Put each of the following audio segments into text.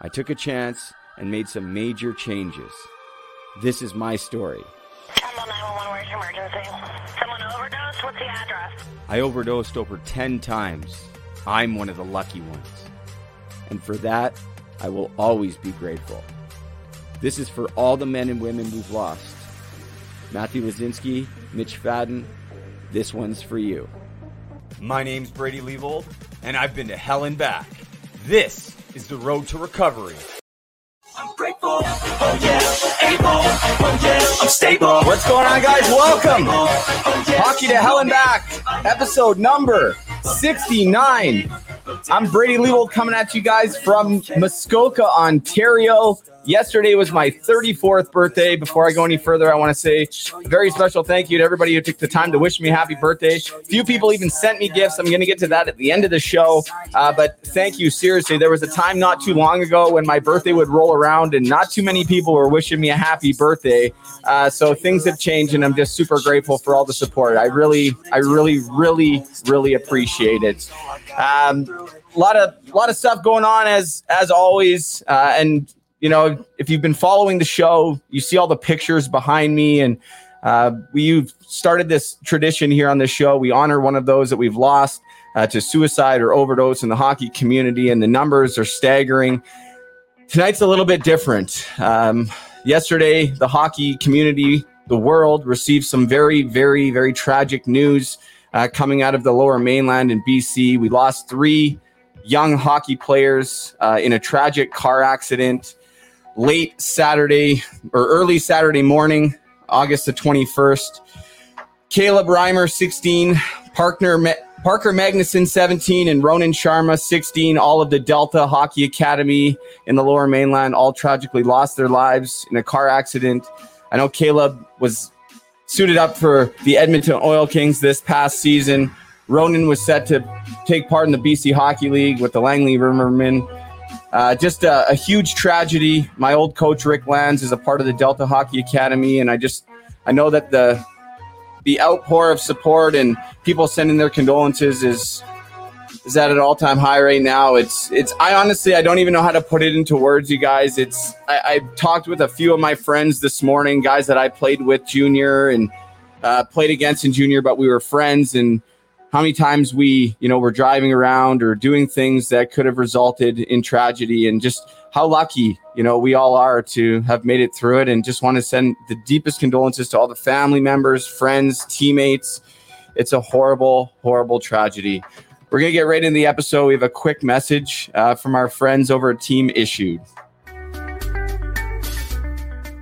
I took a chance and made some major changes. This is my story. Temple 911, where's your emergency? Someone overdosed? What's the address? I overdosed over 10 times. I'm one of the lucky ones. And for that, I will always be grateful. This is for all the men and women we've lost. Matthew Lazinski, Mitch Fadden, this one's for you. My name's Brady Leavold, and I've been to hell and back. This is the road to recovery. I'm grateful. Oh yeah, able. Oh yeah, I'm stable. What's going on, guys? Welcome. Oh yeah, Hockey to Hell and Back, episode number 69. I'm Brady Leavold coming at you guys from Muskoka, Ontario. Yesterday was my 34th birthday. Before I go any further, I want to say a very special thank you to everybody who took the time to wish me happy birthday. Few people even sent me gifts. I'm going to get to that at the end of the show. Uh, but thank you, seriously. There was a time not too long ago when my birthday would roll around and not too many people were wishing me a happy birthday. Uh, so things have changed, and I'm just super grateful for all the support. I really, I really, really, really appreciate it. Um, a lot of a lot of stuff going on as as always uh, and you know if you've been following the show you see all the pictures behind me and uh, we've started this tradition here on the show. We honor one of those that we've lost uh, to suicide or overdose in the hockey community and the numbers are staggering. Tonight's a little bit different. Um, yesterday the hockey community the world received some very very very tragic news uh, coming out of the lower mainland in bc we lost three young hockey players uh, in a tragic car accident late Saturday or early Saturday morning, August the 21st. Caleb Reimer, 16, Parker, Parker Magnuson, 17, and Ronan Sharma, 16. All of the Delta Hockey Academy in the lower mainland all tragically lost their lives in a car accident. I know Caleb was suited up for the Edmonton Oil Kings this past season. Ronan was set to take part in the BC Hockey League with the Langley Rivermen. Uh, just a, a, huge tragedy. My old coach Rick Lands is a part of the Delta Hockey Academy, and I just I know that the the outpour of support and people sending their condolences is is at an all-time high right now. It's it's I honestly I don't even know how to put it into words, you guys. It's I, I talked with a few of my friends this morning, guys that I played with junior and uh, played against in junior, but we were friends and how many times we, you know, were driving around or doing things that could have resulted in tragedy and just how lucky, you know, we all are to have made it through it and just want to send the deepest condolences to all the family members, friends, teammates. It's a horrible, horrible tragedy. We're going to get right into the episode. We have a quick message uh, from our friends over at Team Issued.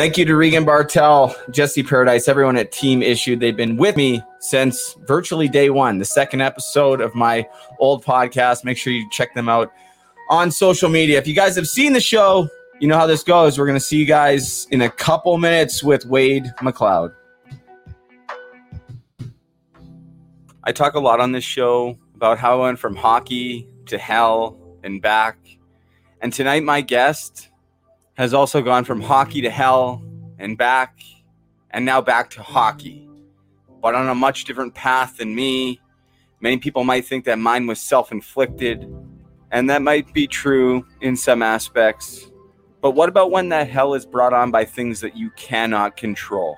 Thank you to Regan Bartel, Jesse Paradise, everyone at Team Issue. They've been with me since virtually day one, the second episode of my old podcast. Make sure you check them out on social media. If you guys have seen the show, you know how this goes. We're going to see you guys in a couple minutes with Wade McLeod. I talk a lot on this show about how I went from hockey to hell and back. And tonight, my guest has also gone from hockey to hell and back, and now back to hockey, but on a much different path than me. Many people might think that mine was self inflicted, and that might be true in some aspects. But what about when that hell is brought on by things that you cannot control?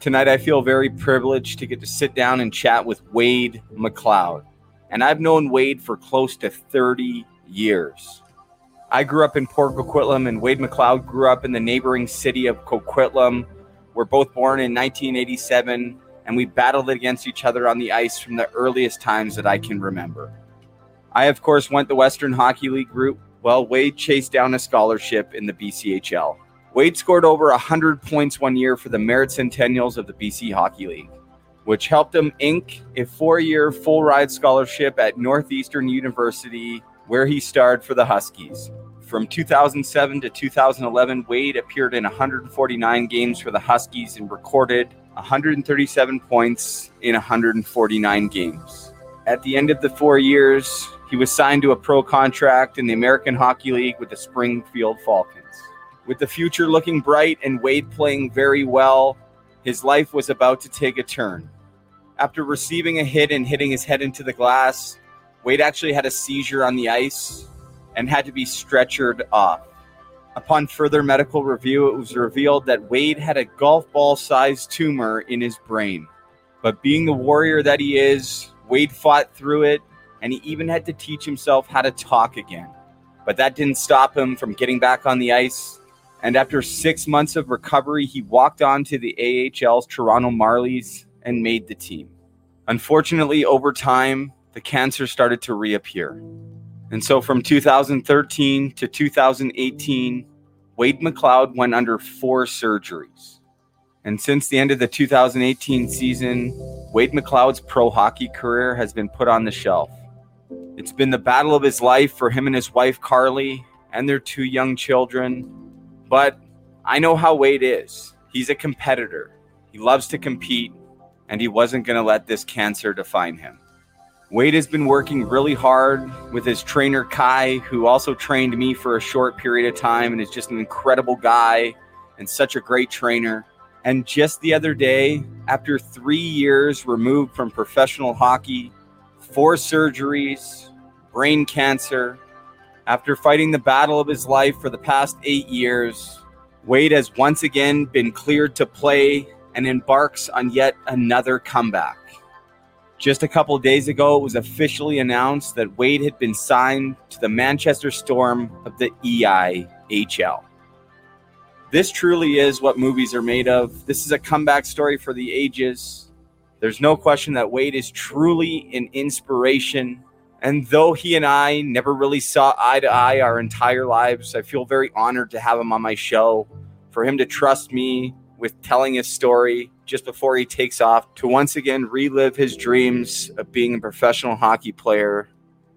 Tonight, I feel very privileged to get to sit down and chat with Wade McLeod. And I've known Wade for close to 30 years. I grew up in Port Coquitlam, and Wade McLeod grew up in the neighboring city of Coquitlam. We're both born in 1987, and we battled against each other on the ice from the earliest times that I can remember. I, of course, went the Western Hockey League route, while Wade chased down a scholarship in the BCHL. Wade scored over 100 points one year for the Merritt Centennials of the BC Hockey League, which helped him ink a four year full ride scholarship at Northeastern University, where he starred for the Huskies. From 2007 to 2011, Wade appeared in 149 games for the Huskies and recorded 137 points in 149 games. At the end of the four years, he was signed to a pro contract in the American Hockey League with the Springfield Falcons. With the future looking bright and Wade playing very well, his life was about to take a turn. After receiving a hit and hitting his head into the glass, Wade actually had a seizure on the ice and had to be stretchered off. Upon further medical review, it was revealed that Wade had a golf ball sized tumor in his brain. But being the warrior that he is, Wade fought through it and he even had to teach himself how to talk again. But that didn't stop him from getting back on the ice. And after six months of recovery, he walked on to the AHL's Toronto Marlies and made the team. Unfortunately, over time, the cancer started to reappear. And so from 2013 to 2018, Wade McLeod went under four surgeries. And since the end of the 2018 season, Wade McLeod's pro hockey career has been put on the shelf. It's been the battle of his life for him and his wife, Carly, and their two young children. But I know how Wade is. He's a competitor, he loves to compete, and he wasn't going to let this cancer define him. Wade has been working really hard with his trainer Kai, who also trained me for a short period of time and is just an incredible guy and such a great trainer. And just the other day, after three years removed from professional hockey, four surgeries, brain cancer, after fighting the battle of his life for the past eight years, Wade has once again been cleared to play and embarks on yet another comeback. Just a couple days ago, it was officially announced that Wade had been signed to the Manchester Storm of the EIHL. This truly is what movies are made of. This is a comeback story for the ages. There's no question that Wade is truly an inspiration. And though he and I never really saw eye to eye our entire lives, I feel very honored to have him on my show, for him to trust me with telling his story just before he takes off to once again relive his dreams of being a professional hockey player.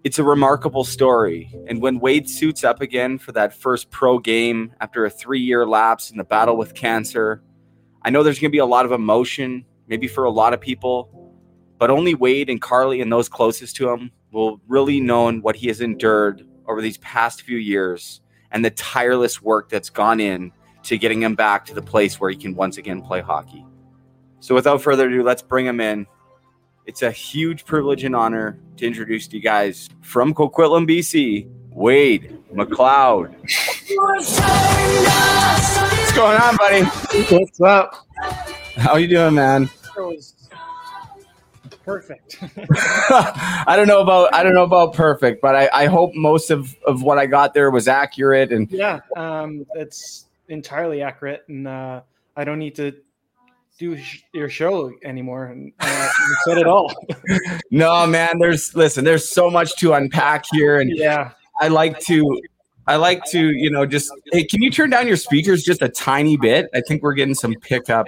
It's a remarkable story. And when Wade suits up again for that first pro game after a three year lapse in the battle with cancer, I know there's going to be a lot of emotion, maybe for a lot of people, but only Wade and Carly and those closest to him will really know what he has endured over these past few years and the tireless work that's gone in to getting him back to the place where he can once again play hockey. So, without further ado, let's bring him in. It's a huge privilege and honor to introduce to you guys from Coquitlam, BC, Wade McLeod. What's going on, buddy? What's up? How you doing, man? Perfect. I don't know about I don't know about perfect, but I, I hope most of, of what I got there was accurate and yeah, um, it's entirely accurate, and uh, I don't need to do sh- your show anymore. And uh, you said it all. no man, there's listen, there's so much to unpack here and yeah, I like to I like to, you know, just hey, can you turn down your speakers just a tiny bit? I think we're getting some pickup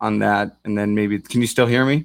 on that. And then maybe can you still hear me?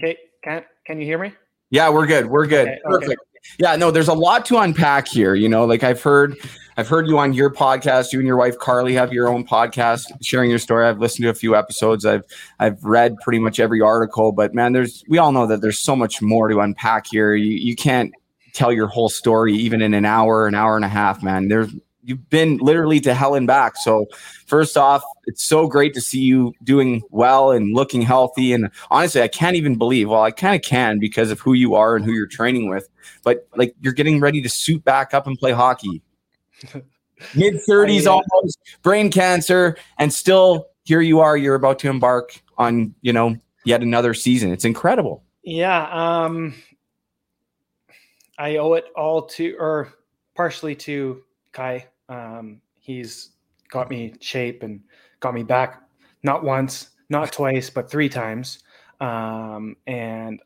okay. Can can you hear me? Yeah, we're good. We're good. Okay, okay. Perfect. Yeah, no, there's a lot to unpack here. You know, like I've heard, I've heard you on your podcast. You and your wife Carly have your own podcast, sharing your story. I've listened to a few episodes. I've I've read pretty much every article. But man, there's we all know that there's so much more to unpack here. You you can't tell your whole story even in an hour, an hour and a half. Man, there's you've been literally to hell and back. So first off, it's so great to see you doing well and looking healthy. And honestly, I can't even believe. Well, I kind of can because of who you are and who you're training with. But like you're getting ready to suit back up and play hockey. Mid 30s Yeah. almost, brain cancer, and still here you are. You're about to embark on, you know, yet another season. It's incredible. Yeah. Um, I owe it all to, or partially to Kai. Um, he's got me shape and got me back not once, not twice, but three times. Um, and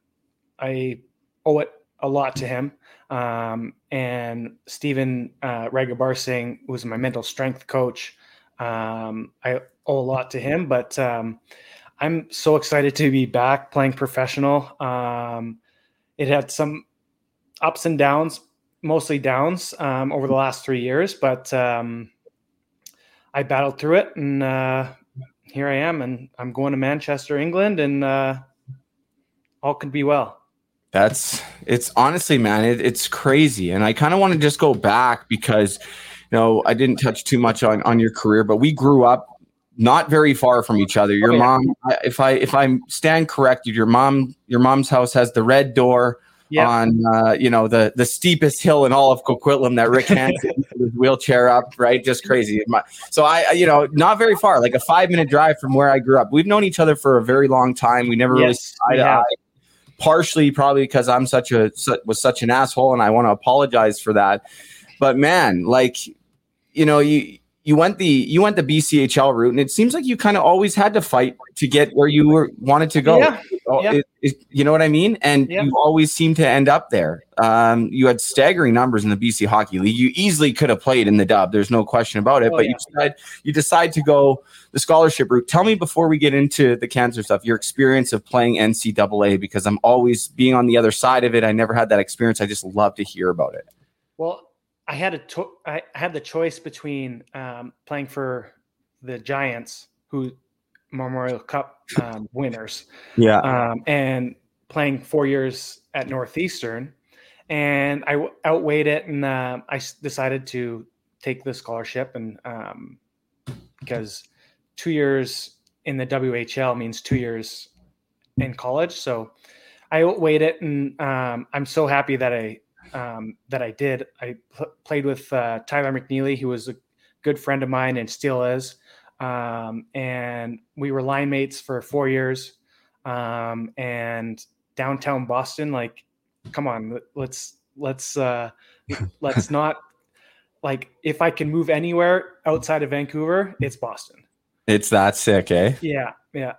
I owe it a lot to him. Um, and Stephen uh, Ragabar Singh was my mental strength coach. Um, I owe a lot to him, but um, I'm so excited to be back playing professional. Um, it had some ups and downs, mostly downs um, over the last three years, but um, I battled through it, and uh, here I am, and I'm going to Manchester, England, and uh, all could be well. That's it's honestly, man, it, it's crazy. And I kind of want to just go back because, you know, I didn't touch too much on, on your career, but we grew up not very far from each other. Your Oh, yeah. mom, if I if I stand corrected, your mom your mom's house has the red door Yeah, on uh, you know the the steepest hill in all of Coquitlam that Rick Hansen his wheelchair up, right? Just crazy. So I, you know, not very far, like a five minute drive from where I grew up. We've known each other for a very long time. We never really yes, eye to eye. Partially, probably because I'm such a was such an asshole, and I want to apologize for that. But man, like, you know, you you went the you went the BCHL route, and it seems like you kind of always had to fight to get where you were wanted to go. Yeah, Oh, yeah. it- it- you know what I mean? And Yeah. you always seem to end up there. Um, you had staggering numbers in the BC Hockey League. You easily could have played in the dub. There's no question about it. Oh, but you decide you decide to go the scholarship route. Tell me before we get into the cancer stuff, your experience of playing NCAA because I'm always being on the other side of it. I never had that experience. I just love to hear about it. Well, I had a to- I had the choice between um, playing for the Giants, who Memorial Cup um, winners, Yeah. um, and playing four years at Northeastern. And I w- outweighed it, and um I s- decided to take the scholarship, and um, because two years in the WHL means two years in college, so I outweighed it, and um, I'm so happy that I um, that I did. I pl- played with uh, Tyler McNeely, who was a good friend of mine and still is. Um, and we were line mates for four years. Um, and downtown Boston, like, come on, let- let's let's uh, let's not like if I can move anywhere outside of Vancouver, it's Boston. It's that sick, eh? Yeah, yeah.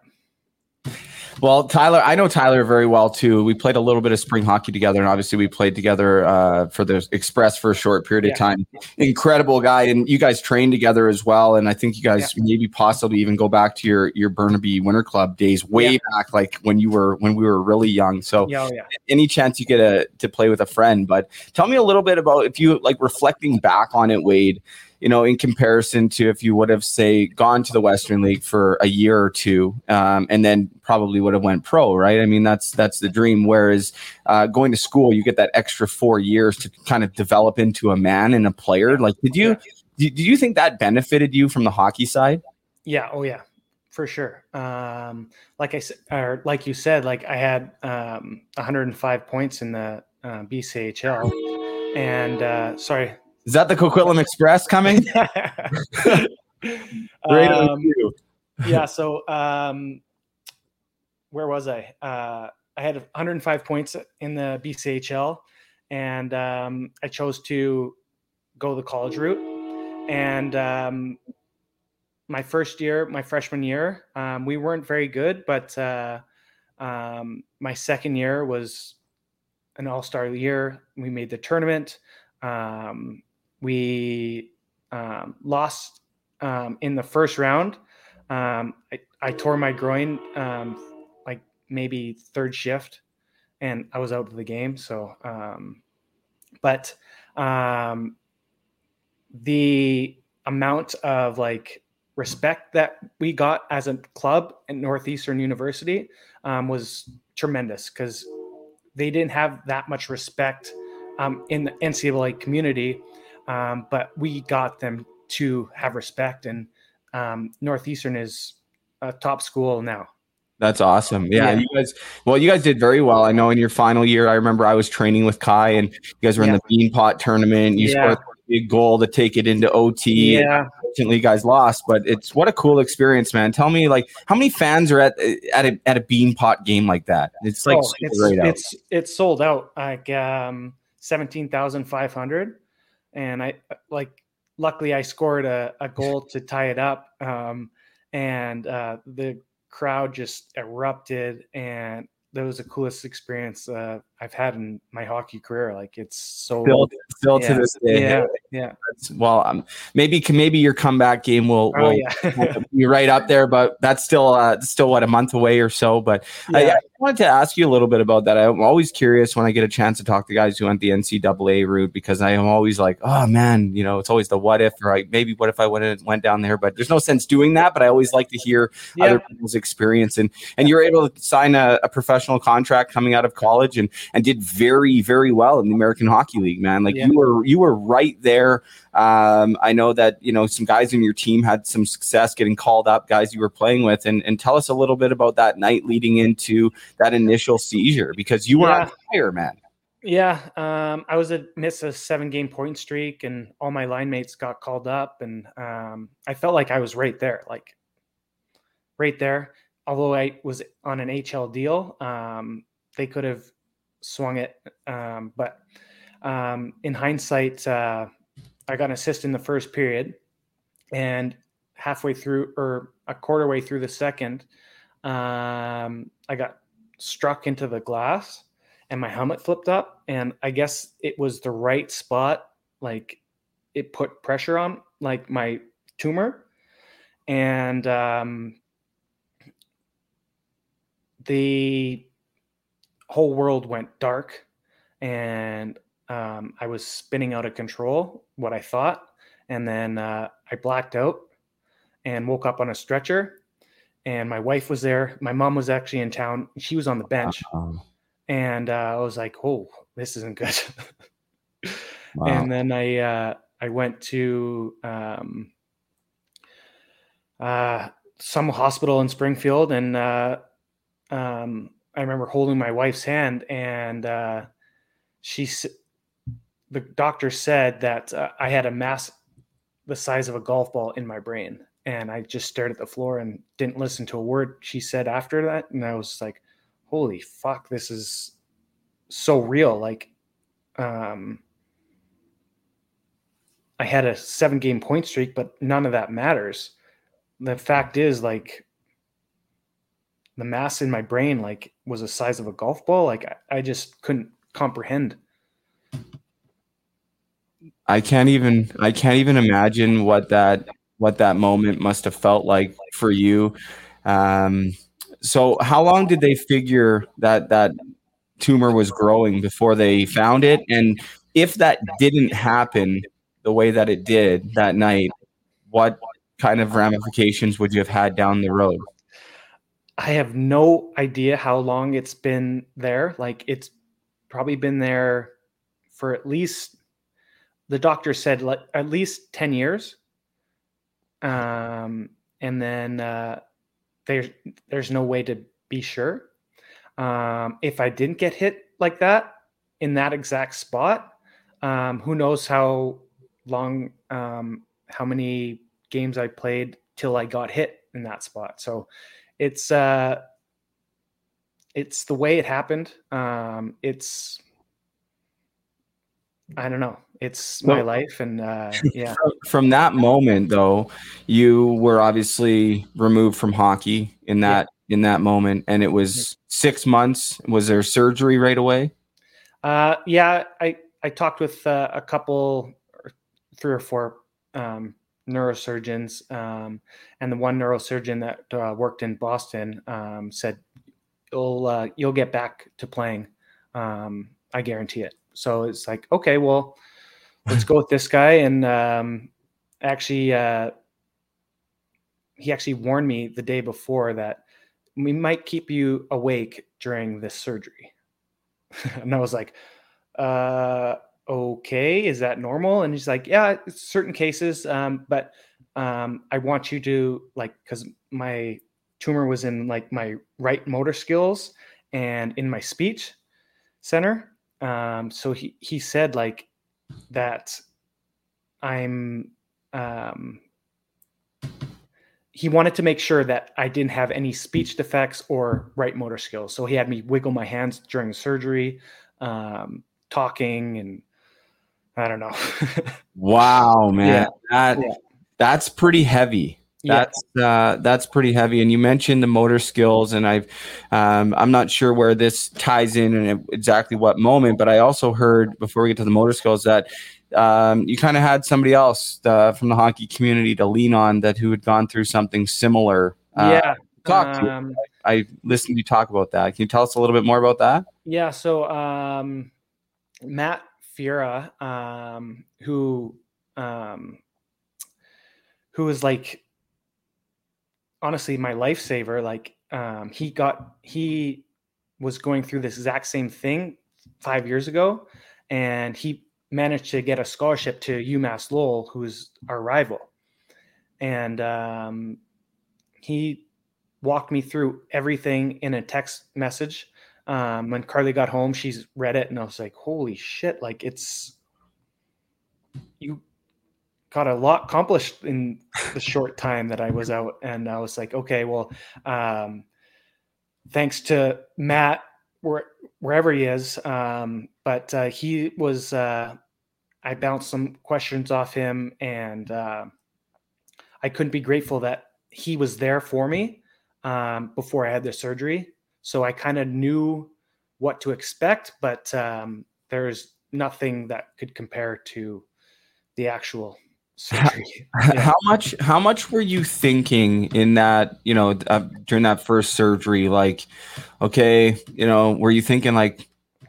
Well, Tyler, I know Tyler very well too. We played a little bit of spring hockey together, and obviously we played together uh, for the Express for a short period Yeah. of time. Incredible guy, and you guys trained together as well. And I think you guys maybe possibly even go back to your your Burnaby Winter Club days, way Yeah. back, like when you were when we were really young. So Yeah, oh, yeah. any chance you get a, to play with a friend. But tell me a little bit about if you like reflecting back on it, Wade. You know, in comparison to if you would have say gone to the Western League for a year or two, um, and then probably would have went pro, right? I mean, that's that's the dream. Whereas uh, going to school, you get that extra four years to kind of develop into a man and a player. Like, did you do, do you think that benefited you from the hockey side? Yeah, oh yeah, for sure. Um, like I said, or like you said, like I had um, 105 points in the uh, BCHL, and uh, sorry, Is that the Coquitlam Express coming? Great on um, you. yeah. So um, where was I? Uh, I had 105 points in the BCHL, and um, I chose to go the college route. And um, my first year, my freshman year, um, we weren't very good, but uh, um, my second year was an all-star year. We made the tournament. Um, we um, lost um, in the first round. Um, I, I tore my groin um, like maybe third shift, and I was out of the game. So, um, but um, the amount of like respect that we got as a club at Northeastern University was tremendous because they didn't have that much respect in the NCAA community, um, but we got them to have respect, and um, Northeastern is a top school now. That's awesome. Yeah, Yeah. you guys. Well, you guys did very well. I know in your final year, I remember I was training with Kai, and you guys were in the Beanpot tournament. You Yeah. scored a big goal to take it into OT. Yeah. Unfortunately, you guys lost, but it's what a cool experience, man. Tell me, like, how many fans are at at a, at a Beanpot game like that? It's like Oh, it's it's it's sold out like um, seventeen thousand five hundred, and I like luckily I scored a, a goal to tie it up, um, and uh, the crowd just erupted, and that was the coolest experience uh, I've had in my hockey career. Like it's so Still, still yeah, to this day. yeah, yeah. Well, um, maybe maybe your comeback game will, Oh will yeah, be right up there, but that's still uh, still what a month away or so. But I, yeah. I wanted to ask you a little bit about that. I'm always curious when I get a chance to talk to guys who went the NCAA route because I am always like, oh man, you know, it's always the what if, or like maybe what if I went went down there. But there's no sense doing that. But I always like to hear other people's experience, and and you're able to sign a, a professional contract coming out of college, and and did very very well in the American Hockey League, man. Like Yeah. you were you were right there. Um, I know that you know some guys in your team had some success getting called up, guys you were playing with, and and tell us a little bit about that night leading into that initial seizure because you were Yeah. on fire, man. Yeah, um, I was a miss a seven game point streak, and all my line mates got called up, and um, I felt like I was right there, like right there. Although I was on an HL deal, um, they could have swung it, um, but um, in hindsight, uh, I got an assist in the first period, and halfway through or a quarter way through the second, um, I got struck into the glass and my helmet flipped up and i guess it was the right spot like it put pressure on like my tumor and um the whole world went dark and um, i was spinning out of control what i thought and then uh, i blacked out and woke up on a stretcher and my wife was there my mom was actually in town she was on the bench Um, and uh, I was like, "Oh, this isn't good." wow. And then I uh, I went to um, uh, some hospital in Springfield, and uh, um, I remember holding my wife's hand, and uh, she the doctor said that uh, I had a mass the size of a golf ball in my brain, and I just stared at the floor and didn't listen to a word she said after that, and I was like holy fuck this is so real. Like um i had a seven game point streak but none of that matters. The fact is like the mass in my brain like was the size of a golf ball. Like I, I just couldn't comprehend. I can't even I can't even imagine what that what that moment must have felt like for you. Um, so how long did they figure that that tumor was growing before they found it? And if that didn't happen the way that it did that night, what kind of ramifications would you have had down the road? I have no idea how long it's been there. Like it's probably been there for at least the doctor said like at least 10 years. Um, and then uh, there's there's no way to be sure. Um, if I didn't get hit like that in that exact spot, um, who knows how long, um, how many games I played till I got hit in that spot. So it's uh, it's the way it happened. Um, it's I don't know. It's my Well- life, and uh, yeah, From that moment though, you were obviously removed from hockey in that in that moment and it was 6 months. Was there surgery right away? uh, yeah. I I talked with uh, a couple, or three or four um, neurosurgeons, um, and the one neurosurgeon that uh, worked in Boston um, said, "You'll uh, you'll get back to playing. Um, I guarantee it." So it's like, okay, well, let's go with this guy. And um, actually, uh, he actually warned me the day before that we might keep you awake during this surgery. and I was like, uh, okay, is that normal? And he's like, yeah, certain cases, um, but um, I want you to like, because my tumor was in like my right motor skills and in my speech center. Um, so he he said like that I'm um, he wanted to make sure that I didn't have any speech defects or right motor skills. So he had me wiggle my hands during surgery, um, talking, and I don't know. Wow, man. That Yeah. that's pretty heavy. Yeah. That's uh, that's pretty heavy. And you mentioned the motor skills, and I've um, I'm not sure where this ties in and exactly what moment, but I also heard before we get to the motor skills that um, you kind of had somebody else uh, from the hockey community to lean on that who had gone through something similar. Uh, yeah. talk to you. um, I listened to you talk about that. Can you tell us a little bit more about that? Yeah, so um, Matt Fira, um, who um, who was like honestly my lifesaver. Like um, he got he was going through this exact same thing five years ago, and he managed to get a scholarship to UMass Lowell, who's our rival, and um, he walked me through everything in a text message um, when Carly got home, she's read it, and I was like, "Holy shit! Like it's you got a lot accomplished in the short time that I was out." And I was like, "Okay, well, um, thanks to Matt, where, wherever he is, um, but uh, he was." Uh, I bounced some questions off him, and uh, I couldn't be grateful that he was there for me um, before I had the surgery so I kind of knew what to expect, but um, there's nothing that could compare to the actual surgery. Yeah. How much? How much were you thinking in that? You know, uh, during that first surgery, like, okay, you know, were you thinking like,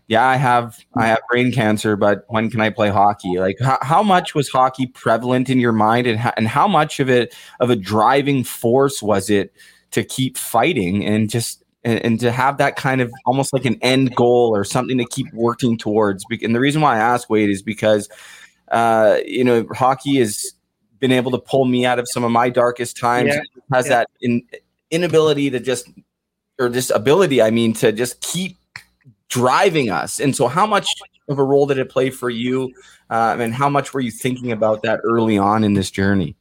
yeah, I have, I have brain cancer, but when can I play hockey? Like, how, how much was hockey prevalent in your mind, and how, and how much of it of a driving force was it to keep fighting and just and, and to have that kind of almost like an end goal or something to keep working towards? And the reason why I ask Wade is because uh, you know, hockey has been able to pull me out of some of my darkest times. Yeah, Has yeah. that in, inability to just, or this ability, I mean, to just keep driving us. And so, how much of a role did it play for you? Uh, and how much were you thinking about that early on in this journey?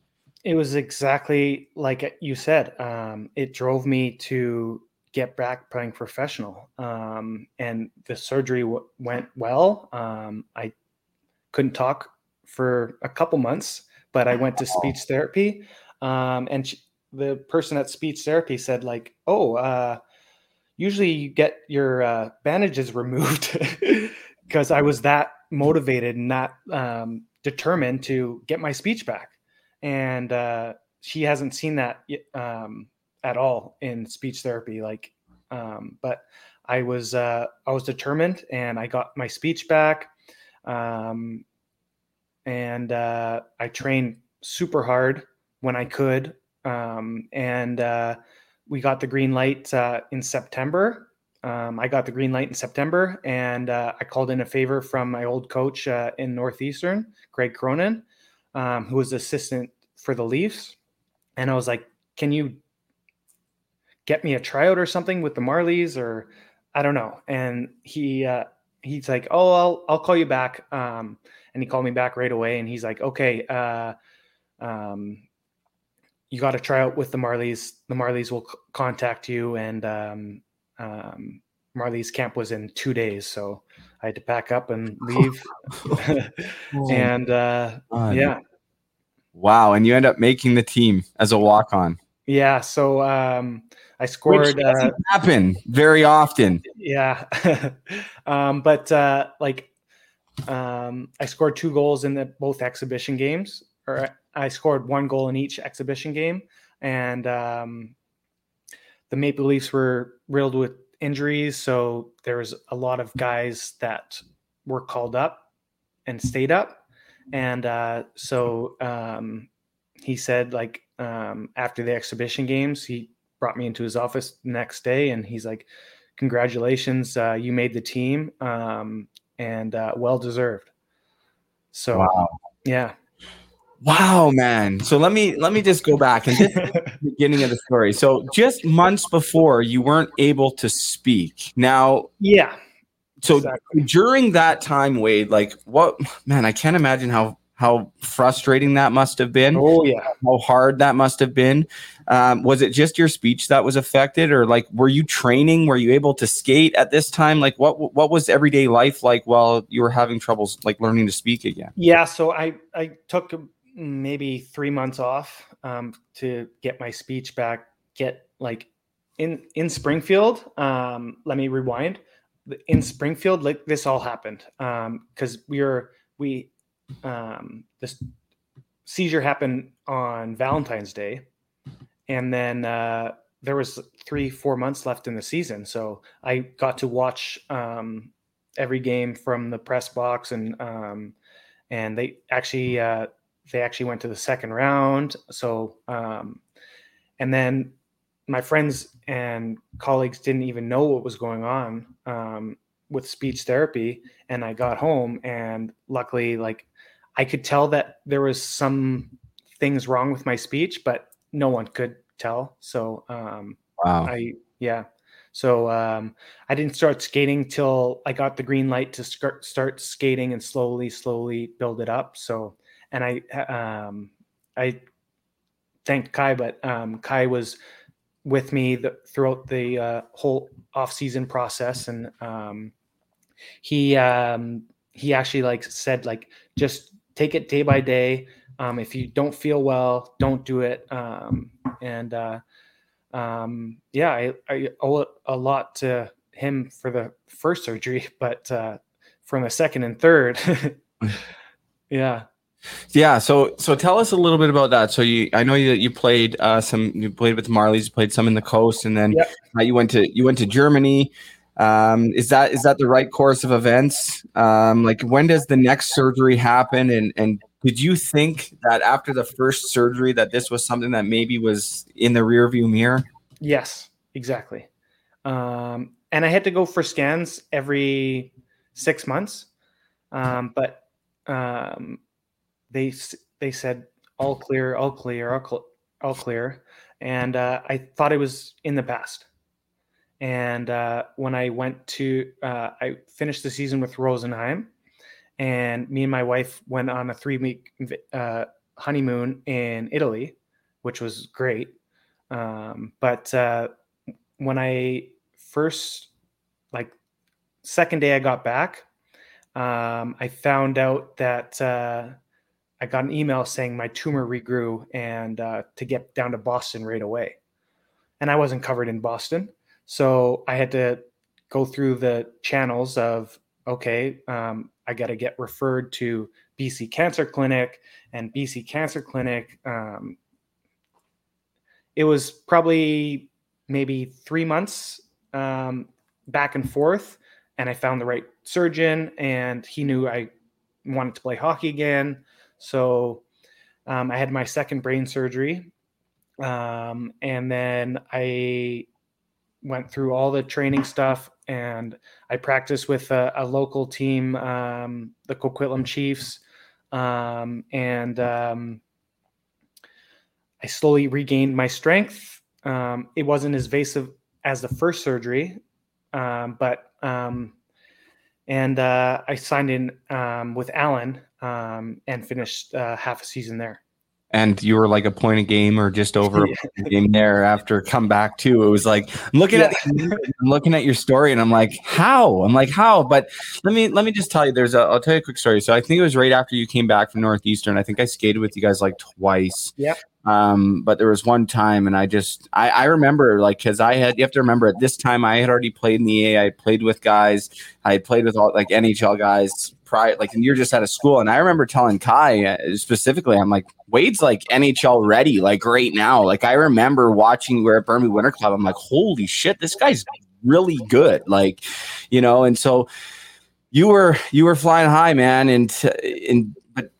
It was exactly like you said. Um, it drove me to get back playing professional, um, and the surgery w- went well. Um, I couldn't talk for a couple months, but I went to speech therapy, um, and sh- the person at speech therapy said, like, "Oh, uh, usually you get your uh, bandages removed because I was that motivated and that um, determined to get my speech back. And uh, she hasn't seen that um, at all in speech therapy. Like, um, but I was uh, I was determined, and I got my speech back. Um, and uh, I trained super hard when I could, um, and uh, we got the green light uh, in September. Um, I got the green light in September, and uh, I called in a favor from my old coach uh, in Northeastern, Greg Cronin, um, who was assistant for the Leafs. And I was like, "Can you get me a tryout or something with the Marlies, or I don't know?" And he uh, he's like, "Oh, I'll I'll call you back." Um, and he called me back right away, and he's like, "Okay." Uh, um, you got to try out with the Marlies. The Marlies will c- contact you, and um, um, Marlies camp was in two days, so I had to pack up and leave. and uh, God. yeah, Wow, and you end up making the team as a walk on. yeah. So um, I scored. Uh, doesn't happen very often. yeah, um, but uh, like um, I scored two goals in the both exhibition games, or I scored one goal in each exhibition game, and um, the Maple Leafs were riddled with injuries, so there was a lot of guys that were called up and stayed up, and uh, so um, he said like um, after the exhibition games, he brought me into his office next day, and he's like, "Congratulations, uh, you made the team, um, and uh, well deserved." So Wow. yeah. Wow, man. So let me let me just go back and beginning of the story. So just months before you weren't able to speak. Now, Yeah. so Exactly. during that time, Wade, like what man, I can't imagine how how frustrating that must have been. Oh yeah. How hard that must have been. Um, was it just your speech that was affected, or like were you training? Were you able to skate at this time? Like what what was everyday life like while you were having troubles like learning to speak again? Yeah. So I I took maybe three months off um, to get my speech back. Get like in in Springfield. Um, let me rewind. In Springfield, like this all happened because we were we um, this seizure happened on Valentine's Day, and then uh, there was three four months left in the season, so I got to watch um, every game from the press box, and um, and they actually uh, they actually went to the second round. So um, and then my friends and colleagues didn't even know what was going on um, with speech therapy, and I got home and luckily like I could tell that there was some things wrong with my speech, but no one could tell. So um, Wow. I yeah. So um, I didn't start skating till I got the green light to start start skating and slowly, slowly build it up. So and I um, I thanked Kai, but um, Kai was with me the, throughout the uh, whole off season process, and um, he um, he actually like said like just take it day by day. Um, if you don't feel well, don't do it. Um, and uh, um, yeah, I, I owe a lot to him for the first surgery, but uh, from the second and third, yeah. Yeah, so so tell us a little bit about that. So you, I know you you played uh, some, you played with the Marlies, you played some in the coast, and then Yep. you went to you went to Germany. Um, is that is that the right course of events? Um, like when does the next surgery happen? And and did you think that after the first surgery that this was something that maybe was in the rearview mirror? Yes, exactly. Um, and I had to go for scans every six months, um, but um, they they said all clear, all clear, all, cl- all clear, and uh, I thought it was in the past. And uh, when I went to, uh, I finished the season with Rosenheim, and me and my wife went on a three week uh, honeymoon in Italy, which was great. Um, but uh, when I first, like, second day I got back, um, I found out that uh, I got an email saying my tumor regrew and uh, to get down to Boston right away. And I wasn't covered in Boston. So I had to go through the channels of okay, um, I got to get referred to BC Cancer Clinic and BC Cancer Clinic. Um, it was probably maybe three months um, back and forth, and I found the right surgeon, and he knew I wanted to play hockey again. So um, I had my second brain surgery, um, and then I went through all the training stuff and I practiced with a, a local team, um, the Coquitlam Chiefs, um, and um, I slowly regained my strength. Um, it wasn't as invasive as the first surgery, um, but um, and uh, I signed in with Allen and finished uh, half a season there and you were like a point a game or just over Yeah. a game there after come back too. It was like I'm looking at I'm looking at your story and I'm like, how? I'm like, how? But let me let me just tell you, there's a I'll tell you a quick story. So I think it was right after you came back from Northeastern. I think I skated with you guys like twice. Yep. Um, but there was one time and I just I, I remember like because I had you have to remember at this time I had already played in the A. I played with guys, I had played with all like NHL guys prior like and you're just out of school. And I remember telling Kai uh, specifically, I'm like, Wade's like NHL ready, like right now. Like I remember watching where at Burnaby Winter Club, I'm like, holy shit, this guy's really good. Like, you know, and so you were you were flying high, man, and and but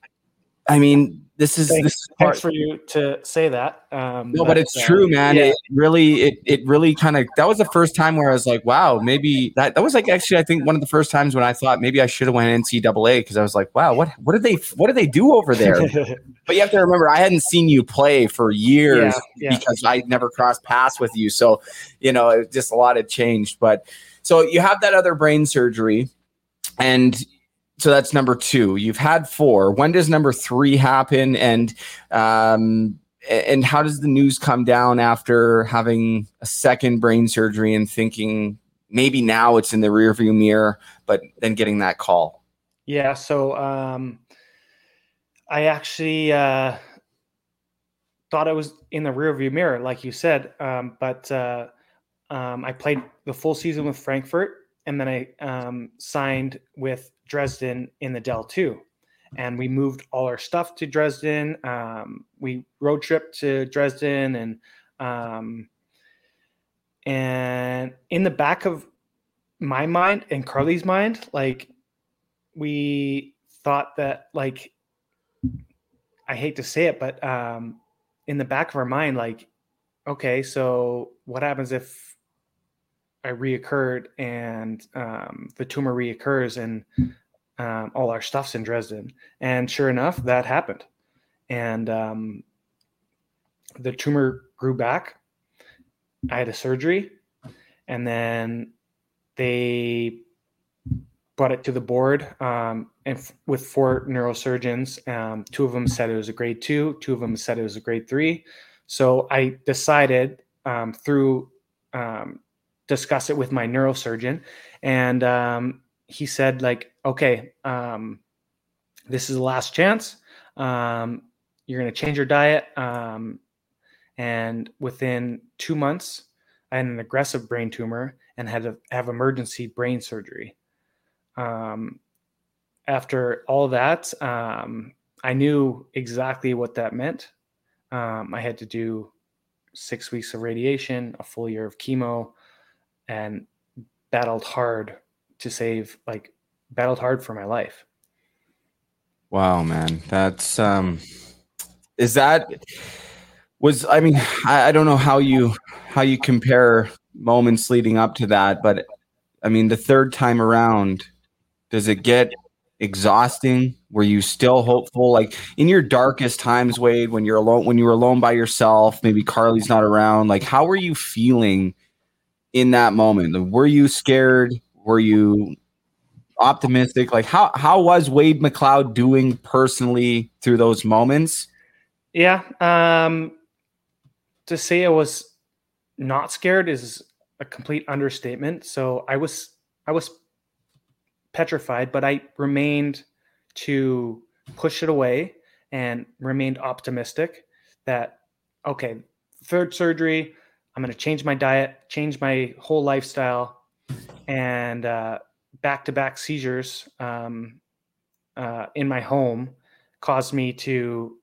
I mean, this is Thanks, this is part, thanks for you to say that. Um, no, but it's uh, true, man. yeah. It really, it, it really kind of that was the first time where I was like, wow, maybe that that was like actually I think one of the first times when I thought maybe I should have went NCAA because I was like, wow, what what did they what did they do over there? but you have to remember, I hadn't seen you play for years Yeah, yeah. because I never crossed paths with you, so you know, it, just a lot had changed. But so you have that other brain surgery, and so that's number two. You've had four. When does number three happen? And um, and how does the news come down after having a second brain surgery and thinking maybe now it's in the rearview mirror, but then getting that call? Yeah, so um, I actually uh, thought I was in the rearview mirror, like you said, um, but uh, um, I played the full season with Frankfurt, and then I um, signed with Dresden in the DEL2. And we moved all our stuff to Dresden. Um, we road trip to Dresden, and um, and in the back of my mind and Carly's mind, like we thought that like I hate to say it, but um in the back of our mind, like, okay, so what happens if I reoccurred and um the tumor reoccurs and um, all our stuff's in Dresden? And sure enough, that happened. And um the tumor grew back. I had a surgery, and then they brought it to the board um, and f- with four neurosurgeons. Um, two of them said it was a grade two, two of them said it was a grade three. So I decided um, through um, discuss it with my neurosurgeon, and um, he said like, okay, um, this is the last chance. Um, you're going to change your diet, um, and within two months, I had an aggressive brain tumor and had to have emergency brain surgery um, after all that, um, I knew exactly what that meant. Um, I had to do six weeks of radiation, a full year of chemo, and battled hard to save, like, battled hard for my life. Wow, man, that's um, is that was I mean I, I don't know how you how you compare moments leading up to that, but I mean the third time around, does it get exhausting? Were you still hopeful? Like in your darkest times, Wade, when you're alone, when you were alone by yourself, maybe Carly's not around. Like, how were you feeling in that moment? Were you scared? Were you optimistic? Like, how how was Wade McLeod doing personally through those moments? Yeah. Um, to say I was not scared is a complete understatement. So I was, I was petrified, but I remained to push it away and remained optimistic that, okay, third surgery, I'm going to change my diet, change my whole lifestyle, and back to back seizures um, uh, in my home caused me to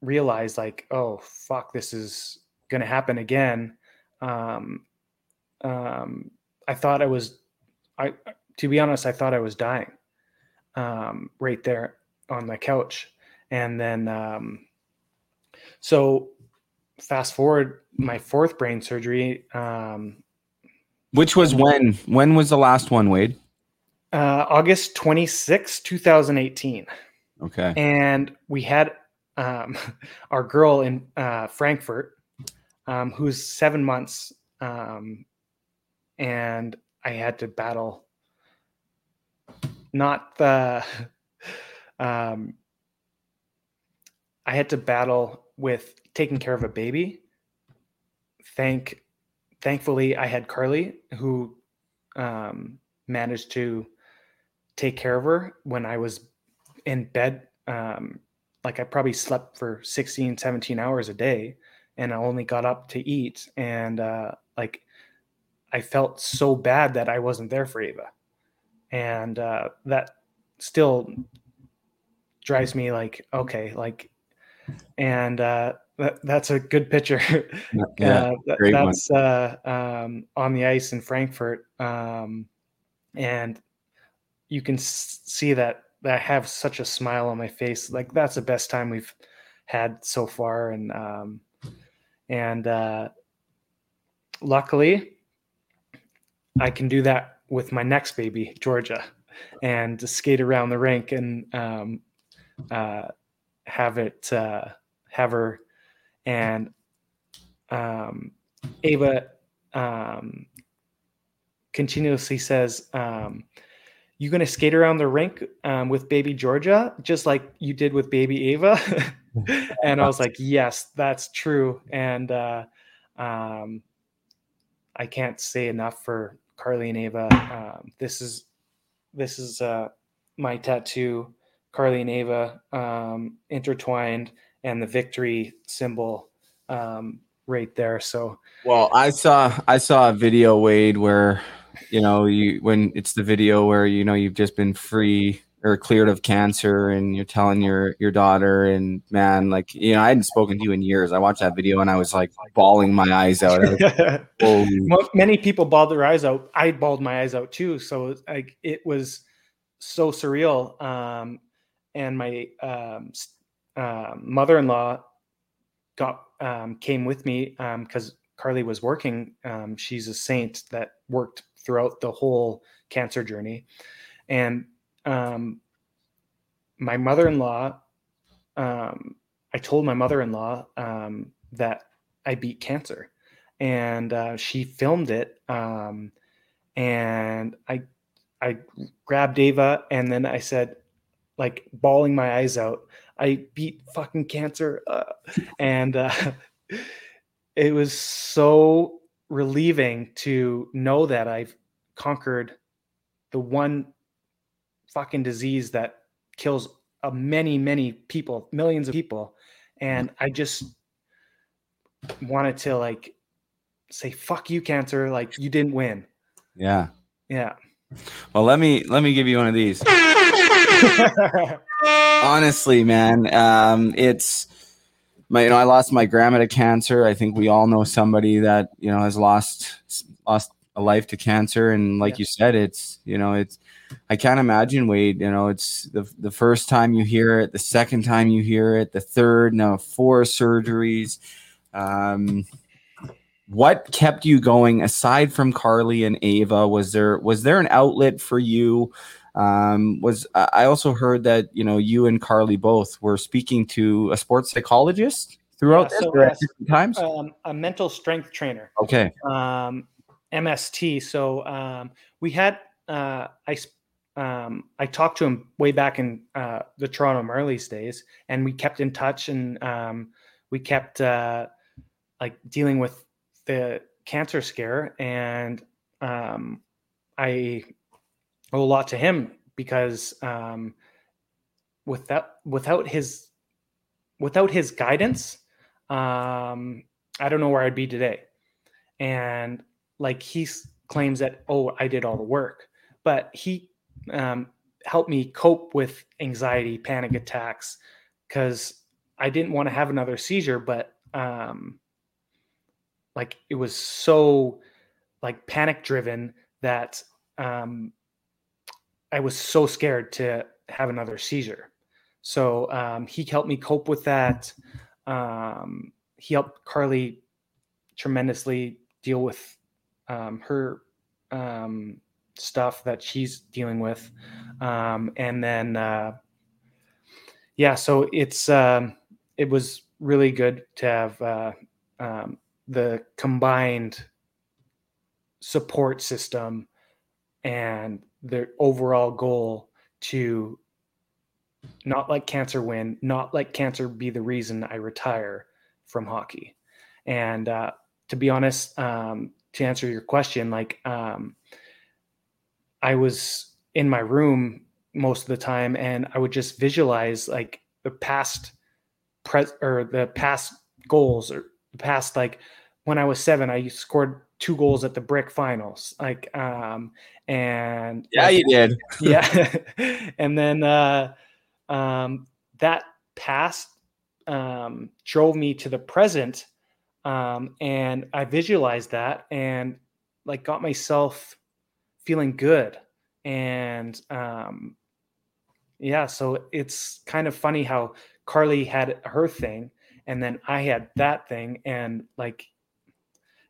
realize, like, oh, fuck, this is going to happen again. Um, um, I thought I was, I, to be honest, I thought I was dying um, right there on my couch. And then, um, so fast forward my fourth brain surgery. Um, Which was when? When was the last one, Wade? Uh, August 26, 2018. Okay. And we had um, our girl in uh, Frankfurt, um, who's seven months. Um, and I had to battle not the, um, I had to battle with taking care of a baby. Thank, thankfully, I had Carly who um, managed to take care of her when I was in bed. Um, like I probably slept for 16, 17 hours a day and I only got up to eat. And uh, like I felt so bad that I wasn't there for Ava. And uh, that still drives me like, okay, like, and uh, that, that's a good picture. Yeah, uh, great one. that's uh, um, on the ice in Frankfurt. Um, and you can see that I have such a smile on my face. Like that's the best time we've had so far. And, um, and, uh, luckily I can do that with my next baby, Georgia, and skate around the rink and, um, uh, have it, uh, have her and, um, Ava, um, continuously says, um, you going to skate around the rink um, with baby Georgia, just like you did with baby Ava? and I was like, yes, that's true. And uh, um, I can't say enough for Carly and Ava. Um, this is this is uh, my tattoo, Carly and Ava um, intertwined, and the victory symbol um, right there. So Well, I saw I saw a video, Wade, where you know you when it's the video where you know you've just been free or cleared of cancer, and you're telling your your daughter, and man, like you know, I hadn't spoken to you in years. I watched that video and I was like bawling my eyes out. Holy Mo- many people bawled their eyes out. I bawled my eyes out too. So like it was so surreal. Um, and my um, uh, mother-in-law got um, came with me because Carly was working. Um, she's a saint that worked throughout the whole cancer journey, and um, my mother-in-law. Um, I told my mother-in-law um, that I beat cancer and uh, she filmed it. Um, and I, I grabbed Ava, and then I said, like bawling my eyes out, I beat fucking cancer, uh, and uh, it was so relieving to know that I've conquered the one fucking disease that kills uh, many, many people, millions of people, and I just wanted to like say fuck you cancer like you didn't win yeah. yeah Well, let me let me give you one of these. Honestly, man, um, it's my you know I lost my grandma to cancer. I think we all know somebody that you know has lost lost a life to cancer, and like Yeah. you said, it's you know it's I can't imagine Wade. You know, it's the the first time you hear it, the second time you hear it, the third, now four surgeries. Um, what kept you going aside from Carly and Ava? Was there was there an outlet for you? Um, was I also heard that you know you and Carly both were speaking to a sports psychologist throughout Yeah, this so yes, times? um, a mental strength trainer Okay, um, mst so um, we had uh, i um, i talked to him way back in uh, the toronto marlies days and we kept in touch and um, we kept uh, like dealing with the cancer scare and um, i owe a lot to him because um, without without his without his guidance um, i don't know where i'd be today. And like he claims that oh I did all the work, but he um, helped me cope with anxiety, panic attacks, because I didn't want to have another seizure, but um, like it was so like panic driven that um, I was so scared to have another seizure. So um, he helped me cope with that. Um, he helped Carly tremendously deal with um, her um, stuff that she's dealing with, um, and then uh, yeah, so it's um, it was really good to have uh, the combined support system and the overall goal to not let cancer win, not let cancer be the reason I retire from hockey. And uh, to be honest, um, to answer your question, like um, I was in my room most of the time, and I would just visualize like the past pres or the past goals or the past like when I was seven, I scored two goals at the brick finals. Like um and Yeah, like, you did. yeah and then uh um that past um drove me to the present um and i visualized that and like got myself feeling good and um yeah so it's kind of funny how carly had her thing and then i had that thing and like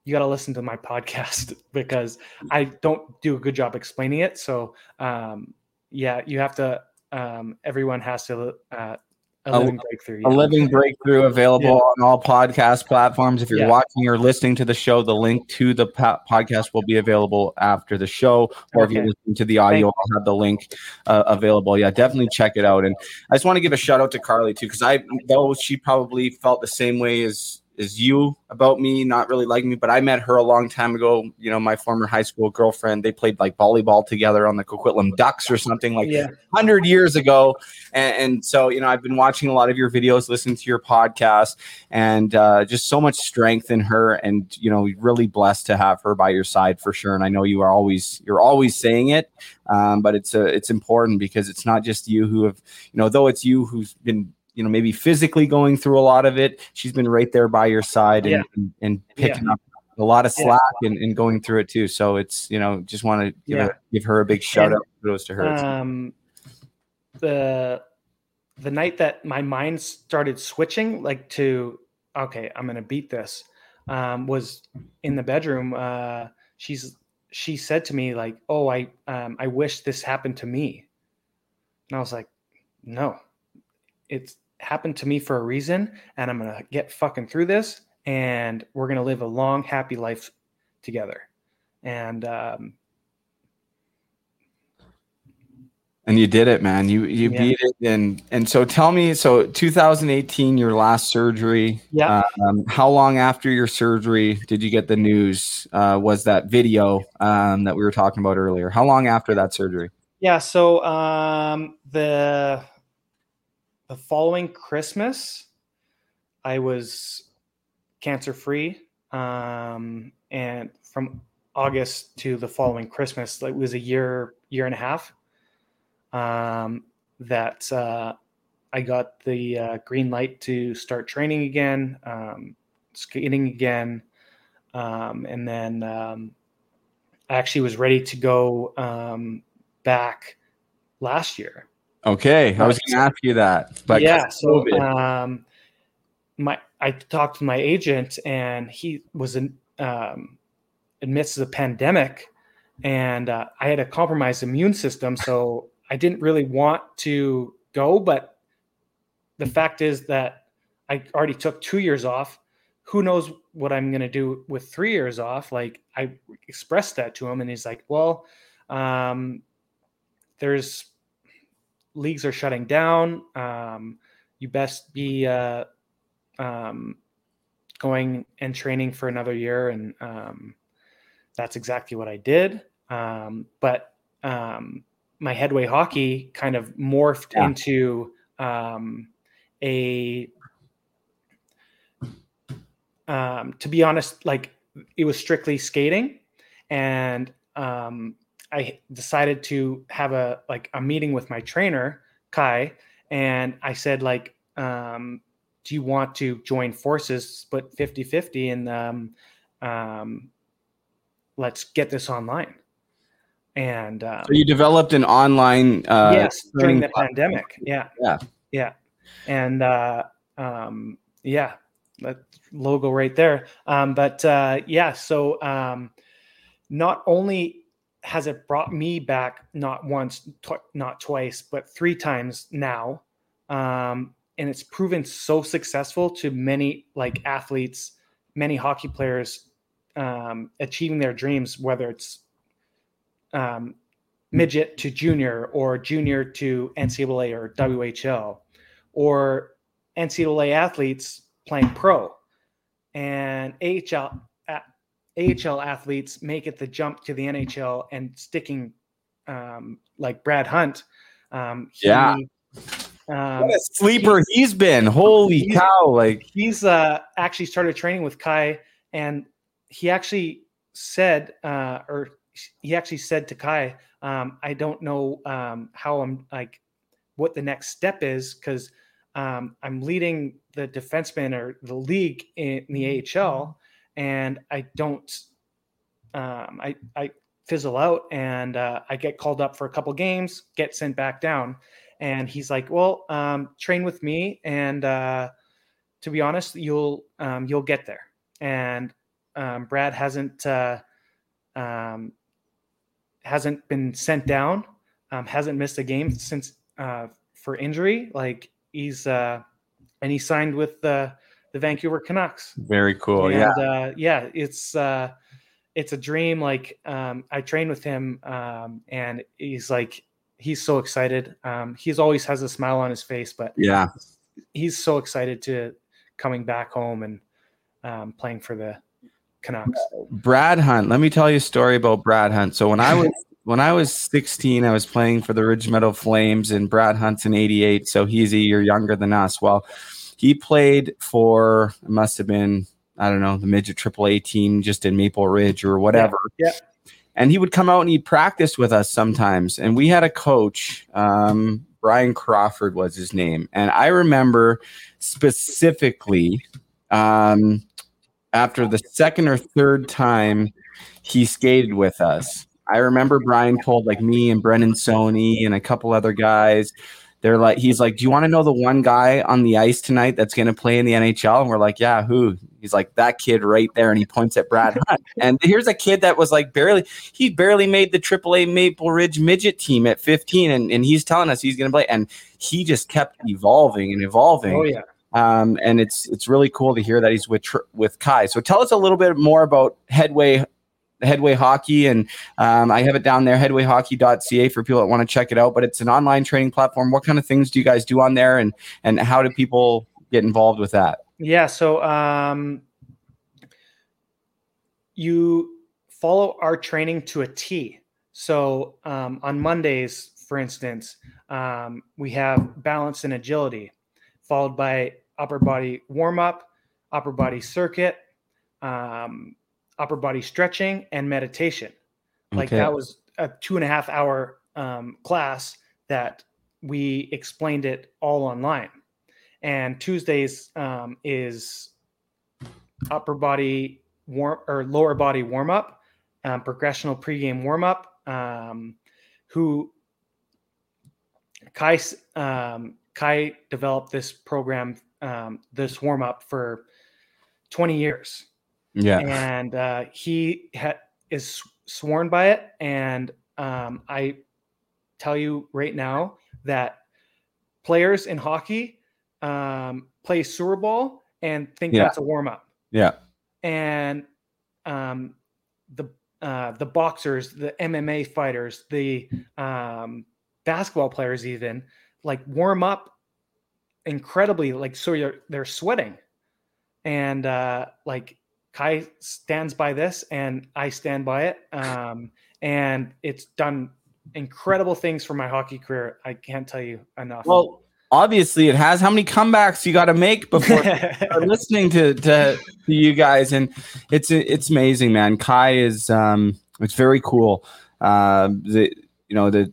you got to listen to my podcast because I don't do a good job explaining it. So, um, yeah, you have to. Um, everyone has to. Uh, a A- living breakthrough. A living breakthrough available Yeah. on all podcast platforms. If you're Yeah. watching or listening to the show, the link to the po- podcast will be available after the show. Or if you're Okay. listening to the audio, I'll have the link uh, available. Yeah, definitely check it out. And I just want to give a shout out to Carly too, because I though she probably felt the same way as as you about me, not really liking me, but I met her a long time ago. You know, my former high school girlfriend. They played like volleyball together on the Coquitlam Ducks or something like yeah, hundred years ago, and, and so you know I've been watching a lot of your videos, listening to your podcast, and uh, just so much strength in her, and you know really blessed to have her by your side for sure. And I know you are always you're always saying it, um, but it's uh, it's important because it's not just you who have you know though it's you who's been you know maybe physically going through a lot of it. She's been right there by your side and Yeah. and, and picking up. A lot of Yeah. slack and, and going through it too. So it's you know just want to give, Yeah. a, give her a big shout out. Kudos to her. Um, the the night that my mind started switching, like to okay, I'm gonna beat this, um, was in the bedroom. Uh, she's she said to me like, "Oh, I um, I wish this happened to me," and I was like, "No, it's happened to me for a reason, and I'm gonna get fucking through this, and we're gonna live a long, happy life together." And um, And you did it, man. You you Yeah. beat it. And and so tell me, so 2018, your last surgery. Yeah. Um, how long after your surgery did you get the news? Uh, was that video um, that we were talking about earlier? How long after that surgery? Yeah, so um the the following Christmas I was cancer free um and from August to the following Christmas like, it was a year year and a half um that uh I got the uh, green light to start training again um skating again um and then um I actually was ready to go um back last year. Okay, I was going to ask you that, but yeah, so um, my I talked to my agent, and he was in um, amidst the pandemic, and uh, I had a compromised immune system, so I didn't really want to go. But the fact is that I already took two years off. Who knows what I'm going to do with three years off? Like I expressed that to him, and he's like, "Well." Um, there's leagues are shutting down. Um, you best be uh, um, going and training for another year, and um, that's exactly what I did. Um, but um, my headway hockey kind of morphed Yeah. into um, a. Um, to be honest, like it was strictly skating, and um, I decided to have a like a meeting with my trainer Kai, and I said like, um, do you want to join forces, split 50-50, and um, um, let's get this online. And um, So you developed an online. Uh, yes, during the platform. pandemic. Yeah. Yeah. Yeah. And uh, um, yeah, that logo right there. Um, but uh, yeah, so um, not only has it brought me back not once, tw- not twice, but three times now. Um, and it's proven so successful to many like athletes, many hockey players um, achieving their dreams, whether it's um, midget to junior or junior to NCAA or WHL or NCAA athletes playing pro and AHL AHL athletes make it the jump to the NHL and sticking um, like Brad Hunt. Um, he, Yeah. Um, What a sleeper he's been. Holy he's- cow. Like, he's uh, actually started training with Kai, and he actually said, uh, or he actually said to Kai, um, "I don't know um, how I'm like what the next step is because um, I'm leading the defenseman or the league in the AHL, and I don't, um, I I fizzle out, and uh, I get called up for a couple games, get sent back down." And he's like, "Well, um, train with me, and uh, to be honest, you'll um, you'll get there." And um, Brad hasn't uh, um, hasn't been sent down, um, hasn't missed a game since uh, for injury. Like he's uh, and he signed with the the Vancouver Canucks. very cool. and, yeah. uh, yeah, it's uh, it's a dream. Like um, I trained with him, um, and he's like he's so excited. Um, he's always has a smile on his face, but Yeah. he's so excited to coming back home and um, playing for the Canucks. Brad Hunt. Let me tell you a story about Brad Hunt. So when I was when I was 16, I was playing for the Ridge Meadow Flames, and Brad Hunt's in 88, so he's a year younger than us. Well, he played for it must have been I don't know the midget AAA team just in Maple Ridge or whatever. yeah. And he would come out and he'd practice with us sometimes. And we had a coach, um, Brian Crawford was his name, and I remember specifically um, after the second or third time he skated with us. I remember Brian told like me and Brennan Sony and a couple other guys. They're like, he's like, do you want to know the one guy on the ice tonight that's going to play in the NHL? And we're like, yeah, who? He's like that kid right there, and he points at Brad Hunt. And here's a kid that was like barely, he barely made the AAA Maple Ridge midget team at 15, and, and he's telling us he's going to play, and he just kept evolving and evolving. Oh yeah. Um, and it's it's really cool to hear that he's with with Kai. So tell us a little bit more about Headway Headway Hockey, and um, I have it down there, headwayhockey.ca for people that want to check it out. But it's an online training platform. What kind of things do you guys do on there, and and how do people get involved with that? Yeah. So um, you follow our training to a T. So um, on Mondays, for instance, um, we have balance and agility, followed by upper body warm up, upper body circuit, um, upper body stretching, and meditation. Like Okay. that was a two and a half hour um, class that we explained it all online. And Tuesdays um, is upper body warm or lower body warm up, um, progressional pregame warm up. Um, who Kai um, Kai developed this program, um, this warm up for 20 years Yeah, and uh, he ha- is sworn by it. And um, I tell you right now that players in hockey um, play sewer ball and think Yeah. that's a warm up, yeah, and um, the uh, the boxers, the MMA fighters, the um, basketball players, even like warm up incredibly, like so you're they're sweating, and uh, like Kai stands by this, and I stand by it, um, and it's done incredible things for my hockey career. I can't tell you enough. Well, obviously it has. How many comebacks you got to make before listening to, to to you guys? And it's it's amazing, man. Kai is um, it's very cool. Uh, the you know the,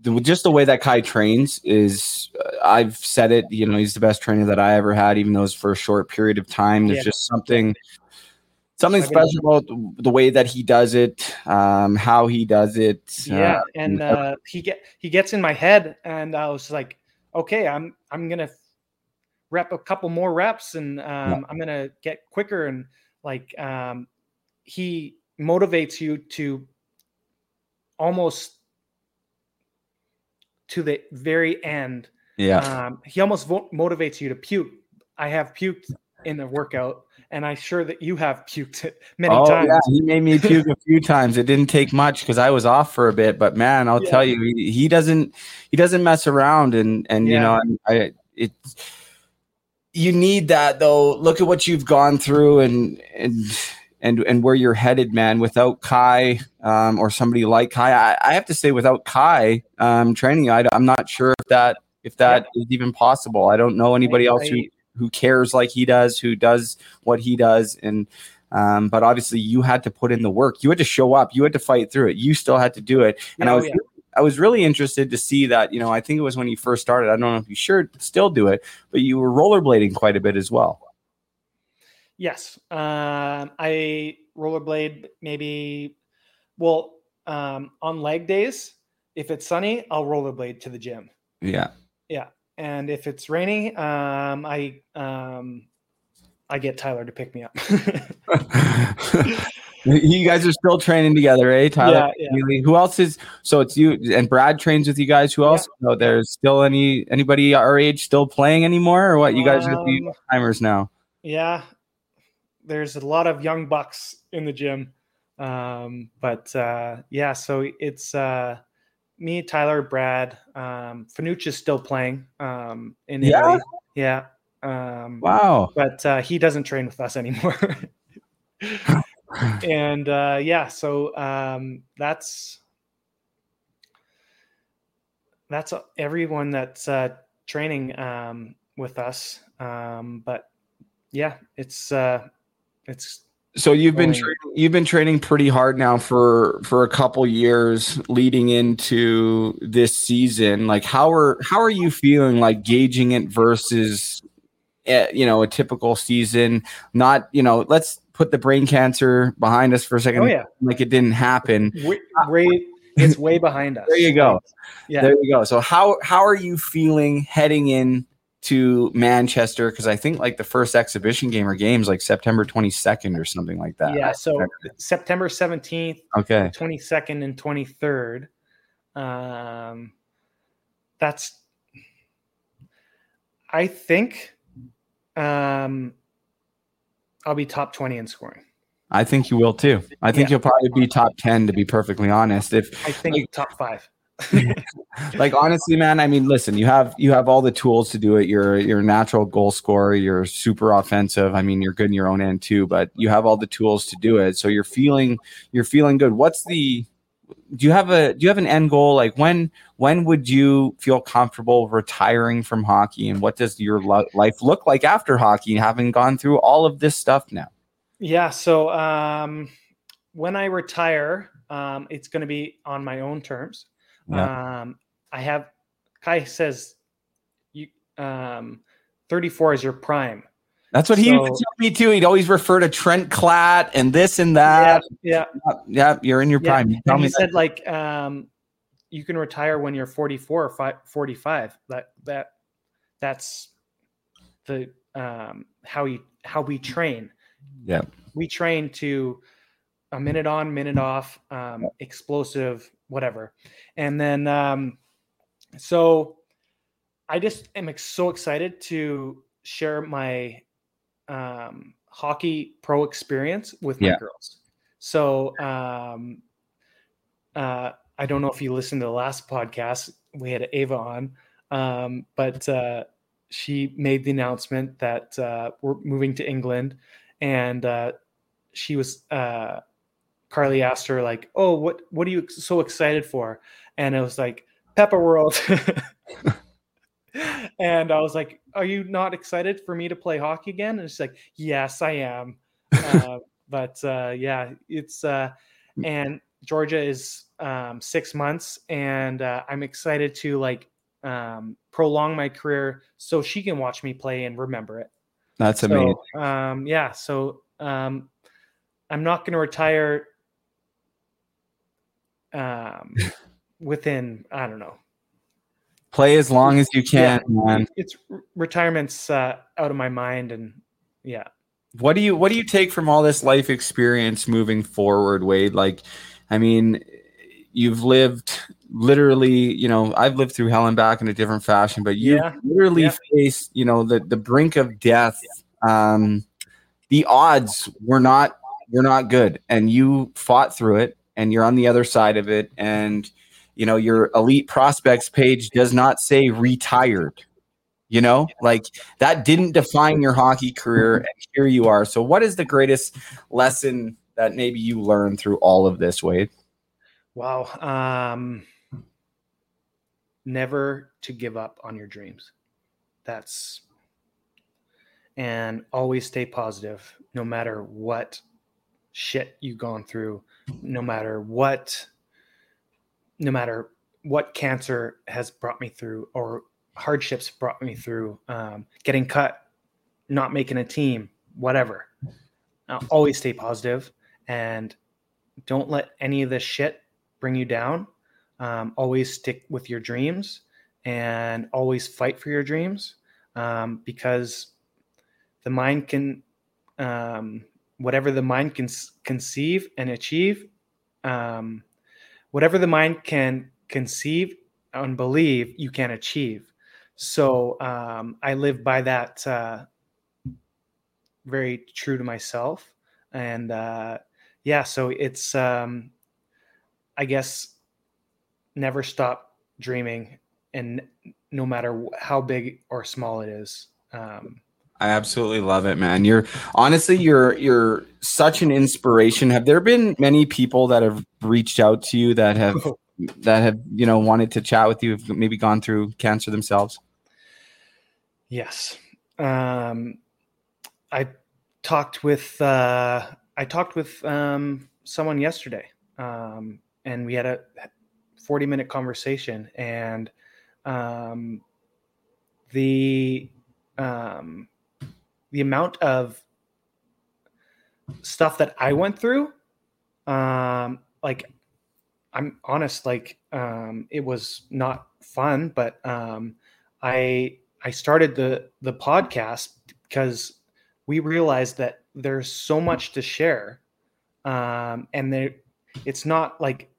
the just the way that Kai trains is uh, I've said it. You know he's the best trainer that I ever had, even though it's for a short period of time. There's Yeah. just something something special about the way that he does it, um, how he does it. yeah uh, and uh he get he gets in my head and i was like okay i'm i'm gonna rep a couple more reps and um i'm gonna get quicker and like um he motivates you to almost to the very end yeah. um he almost vo- motivates you to puke i have puked in the workout and i'm sure that you have puked it many oh, times Yeah, he made me puke a few times. It didn't take much because I was off for a bit, but man, I'll Yeah. tell you, he, he doesn't he doesn't mess around, and and you know, I, I it's you need that though. Look at what you've gone through, and and and and where you're headed, man. Without Kai um, or somebody like Kai, I, I have to say, without Kai um, training, I, I'm not sure if that if that is even possible. I don't know anybody else who I- who cares like he does, who does what he does, and um, but obviously you had to put in the work. You had to show up. You had to fight through it. You still had to do it. And I Oh, was yeah. I was really interested to see that. You know, I think it was when you first started. I don't know if you sure still do it, but you were rollerblading quite a bit as well. Yes. Um, I rollerblade maybe, well, um, on leg days, if it's sunny, I'll rollerblade to the gym. Yeah. Yeah. And if it's rainy, um, I um, I get Tyler to pick me up. you guys are still training together, eh? Tyler. Yeah, yeah. Who else is? So it's you and Brad trains with you guys. Who else? No, there's still any anybody our age still playing anymore, or what? You guys are the Um, timers now. yeah, there's a lot of young bucks in the gym, um, but uh, yeah, so it's uh, me, Tyler, Brad. Um, Fanucci is still playing um, in Yeah? Italy. Yeah. Um, Wow. but uh, he doesn't train with us anymore. and uh, yeah, so um, that's that's everyone that's uh, training um, with us. Um, but yeah, it's uh, it's So you've been training, you've been training pretty hard now for for a couple years leading into this season. Like how are how are you feeling like gauging it versus eh, you know a typical season? Not you know let's put the brain cancer behind us for a second. oh yeah, like it didn't happen. way, way it's way behind us. There you go. Yeah. There you go. So how how are you feeling heading in to Manchester? Because I think like the first exhibition game or games like September twenty second or something like that. Yeah, so September seventeenth, okay. twenty second, and twenty third. Um, that's. I think, um, I'll be top twenty in scoring. I think you will too. I think Yeah. you'll probably be top 10 to be perfectly honest. If I think Like- top five. like honestly man, I mean listen, you have you have all the tools to do it. You're you're a natural goal scorer, you're super offensive. I mean, you're good in your own end too, but you have all the tools to do it. So you're feeling you're feeling good. What's the do you have a do you have an end goal like when when would you feel comfortable retiring from hockey and what does your lo- life look like after hockey having gone through all of this stuff now? Yeah. So um, when I retire, um, it's going to be on my own terms. Um, I have Kai says you um, 34 is your prime. That's what he So- used to tell me too. He'd always refer to Trent Klatt and this and that. yeah. Yeah, you're in your Yeah. prime. You tell And me he that. said like um, you can retire when you're 44 or fi- 45. That that that's the um, how you how we train. Yeah. we train to a minute on, minute off, um, explosive, whatever. And then, um, so I just am so excited to share my um, hockey pro experience with my Yeah. girls. So um, uh, I don't know if you listened to the last podcast, we had Ava on, um, but uh, she made the announcement that uh, we're moving to England and uh, she was uh, Carly asked her like, "Oh, what what are you so excited for?" And it was like Peppa World. and I was like, "Are you not excited for me to play hockey again?" And she's like, "Yes, I am." uh, but uh, yeah, it's uh, and Georgia is um, six months, and uh, I'm excited to like um, prolong my career so she can watch me play and remember it. That's amazing. Um, yeah, so um, I'm not going to retire um, within I don't know. Play as long as you can, Yeah, man. It's retirement's uh, out of my mind, and yeah, What do you what do you take from all this life experience moving forward, Wade? Like, I mean, you've lived literally, you know, I've lived through hell and back in a different fashion, but you Yeah, literally yeah. faced, you know, the the brink of death. Um, the odds were not were not good, and you fought through it, and you're on the other side of it, and you know your elite prospects page does not say retired. You know, like that didn't define your hockey career, and here you are. So, what is the greatest lesson that maybe you learned through all of this, Wade? wow. Um, never to give up on your dreams. That's and always stay positive, no matter what shit you've gone through, no matter what, no matter what cancer has brought me through or hardships brought me through, um, getting cut, not making a team, whatever. Always stay positive and don't let any of this shit bring you down. Um, always stick with your dreams and always fight for your dreams um, because the mind can, um, whatever the mind can conceive and achieve, um, whatever the mind can conceive and believe, you can achieve. So um, I live by that uh, very true to myself. And uh, yeah, so it's, um, I guess, never stop dreaming and no matter how big or small it is. Um, I absolutely love it, man. You're honestly you're you're such an inspiration. Have there been many people that have reached out to you that have that have you know wanted to chat with you, have maybe gone through cancer themselves? Yes. Um, I talked with uh, I talked with um, someone yesterday, um, and we had a forty minute conversation, and um, the um, the amount of stuff that I went through, um, like I'm honest, like um, it was not fun, but um, I I started the the podcast because we realized that there's so much to share, um, and there it's not like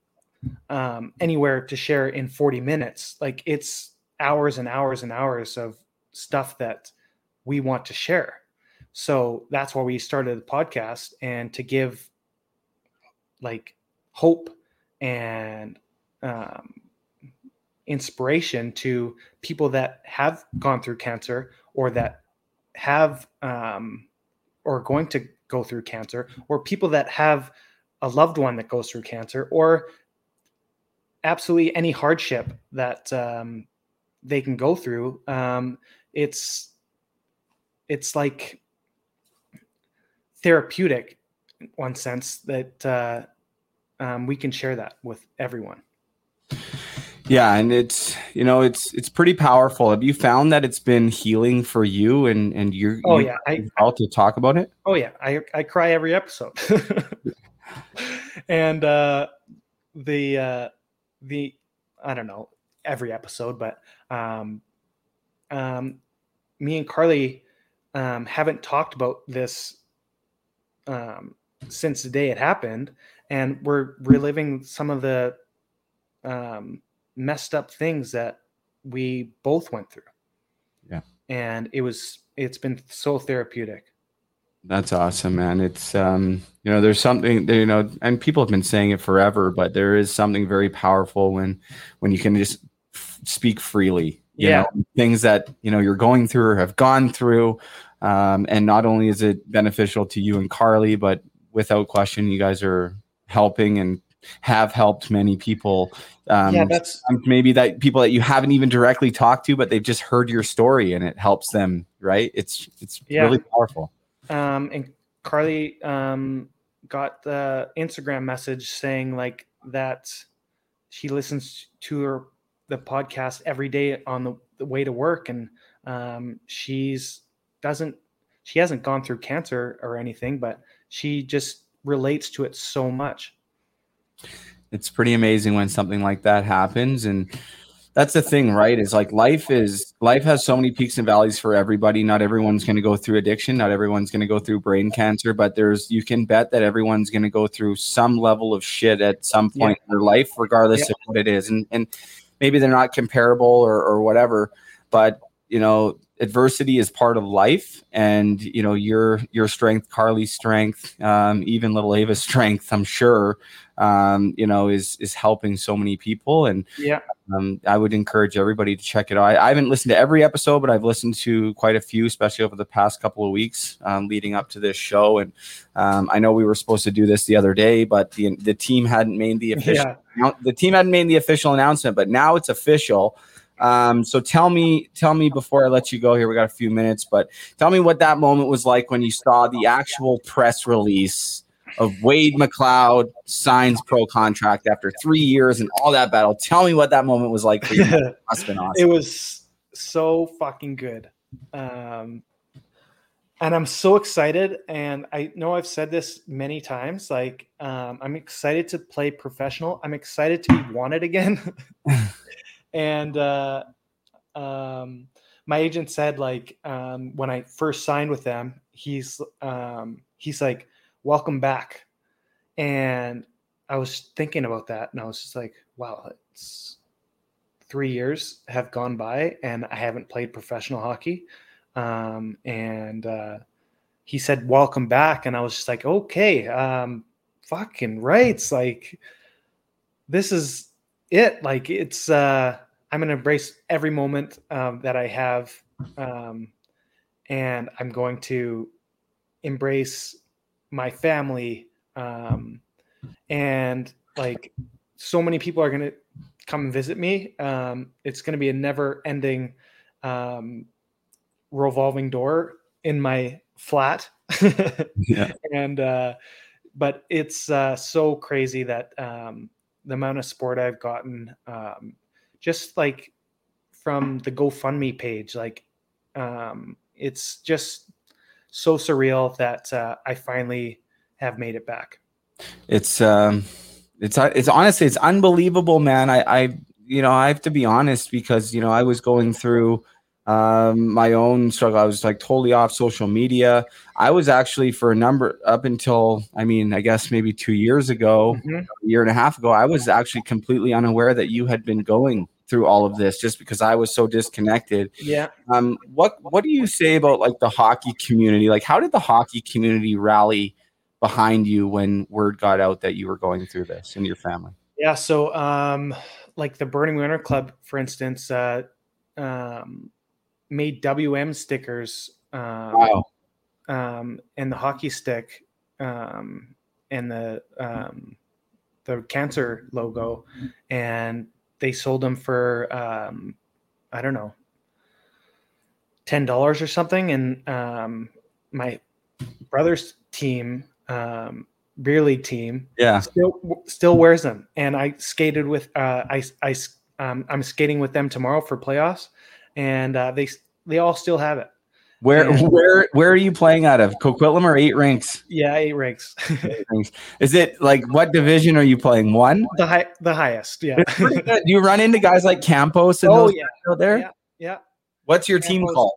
um, anywhere to share in 40 minutes. Like it's hours and hours and hours of stuff that we want to share. So that's why we started the podcast and to give like hope and um, inspiration to people that have gone through cancer or that have um, or going to go through cancer or people that have a loved one that goes through cancer or absolutely any hardship that um, they can go through um, it's it's like therapeutic in one sense that uh, um, we can share that with everyone Yeah, and it's you know it's it's pretty powerful. Have you found that it's been healing for you and and you're Oh, you yeah, I- out to talk about it? Oh yeah, I I cry every episode. and uh the uh the I don't know, every episode, but um um me and Carly um haven't talked about this um since the day it happened and we're reliving some of the um messed up things that we both went through. Yeah. And it was it's been so therapeutic. That's awesome, man. It's um, you know, there's something you know, and people have been saying it forever, but there is something very powerful when when you can just f- speak freely. You Yeah. know, things that you know you're going through or have gone through, um, and not only is it beneficial to you and Carly, but without question, you guys are helping and have helped many people. Um, yeah, that's maybe that people that you haven't even directly talked to, but they've just heard your story and it helps them. Right? It's it's Yeah. really powerful. um and carly um got the instagram message saying like that she listens to her the podcast every day on the, the way to work. And um she's doesn't she hasn't gone through cancer or anything but she just relates to it so much. It's pretty amazing when something like that happens. And that's the thing right? Is like life is life has so many peaks and valleys for everybody. Not everyone's going to go through addiction. Not everyone's going to go through brain cancer. But there's you can bet that everyone's going to go through some level of shit at some Yeah. point in their life regardless Yeah. of what it is. And and maybe they're not comparable or, or whatever but you know adversity is part of life and you know your your strength carly's strength um, even little ava's strength i'm sure um, you know is is helping so many people and yeah um, I would encourage everybody to check it out. I, I haven't listened to every episode, but I've listened to quite a few, especially over the past couple of weeks um, leading up to this show. And um, I know we were supposed to do this the other day, but the the team hadn't made the official yeah the team hadn't made the official announcement, but now it's official. Um, so tell me, tell me before I let you go here, we got a few minutes, but tell me what that moment was like when you saw the actual press release of Wade McLeod signs pro contract after three years and all that battle. Tell me what that moment was like for you. Must been awesome. it was so fucking good um and i'm so excited and i know i've said this many times like um i'm excited to play professional i'm excited to be wanted again and uh um my agent said like um when i first signed with them he's um he's like welcome back and i was thinking about that and i was just like wow it's three years have gone by and I haven't played professional hockey. Um, and uh, he said, "Welcome back," and I was just like, "Okay, um, fucking rights! Like this is it. Like it's uh, I'm gonna embrace every moment um, that I have, um, and I'm going to embrace my family, um, and like so many people are gonna come and visit me. Um, it's going to be a never ending um, revolving door in my flat. Yeah. And, uh, but it's uh, so crazy that um, the amount of support I've gotten, um, just like from the GoFundMe page, like um, it's just so surreal that uh, I finally have made it back. It's um, it's it's honestly it's unbelievable, man. I I you know I have to be honest because you know I was going through um my own struggle. I was like totally off social media. I was actually for a number up until I mean I guess maybe two years ago, Mhm. a year and a half ago. I was actually completely unaware that you had been going through all of this just because I was so disconnected. Yeah. Um, what what do you say about like the hockey community? Like, how did the hockey community rally behind you when word got out that you were going through this and your family? Yeah, so um, like the Burnaby Winter Club, for instance, uh, um, made WM stickers um, Wow. um, and the hockey stick um, and the um, the cancer logo, and they sold them for um, I don't know ten dollars or something. And um, my brother's team, um, beer league team, Yeah. still still wears them and i skated with uh i i um, i'm skating with them tomorrow for playoffs and uh they they all still have it Where Yeah. where where are you playing out of? Coquitlam or eight rinks? yeah eight rinks Eight. Is it like what division are you playing? One? the high the highest yeah It's pretty good. Do you run into guys like Campos and oh those yeah out there? yeah yeah What's your team called?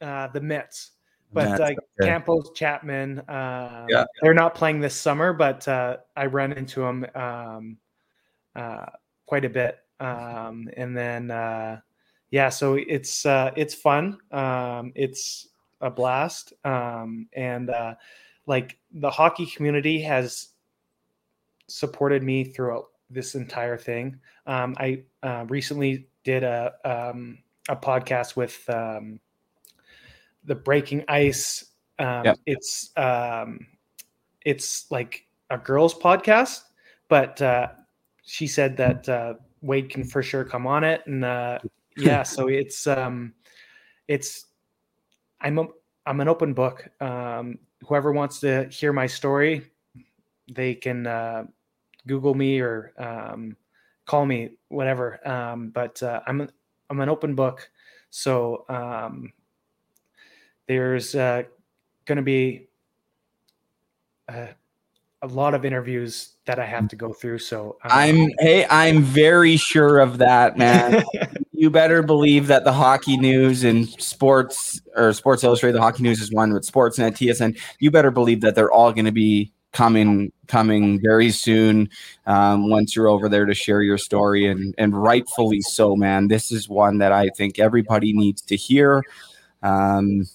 uh the mets but Mets, like okay. Campos, Chapman, um, Yeah. they're not playing this summer, but uh, I run into them um, uh, quite a bit. Um, and then, uh, yeah, so it's uh, it's fun. Um, it's a blast, um, and uh, like the hockey community has supported me throughout this entire thing. Um, I uh, recently did a um, a podcast with um, the Breaking Ice. Um. It's um, it's like a girls' podcast, but uh, she said that uh, Wade can for sure come on it, and uh, yeah, so it's um, it's I'm a, I'm an open book. Um, whoever wants to hear my story, they can uh, Google me or um, call me, whatever. Um, but uh, I'm I'm an open book, so um, there's uh, going to be a, a lot of interviews that I have to go through. So um, I'm hey, I'm very sure of that, man. you better believe that the hockey news and sports or Sports Illustrated, the hockey news is one with sports Sportsnet, TSN. You better believe that they're all going to be coming coming very soon um, once you're over there to share your story and and rightfully so man. This is one that i think everybody needs to hear. Um,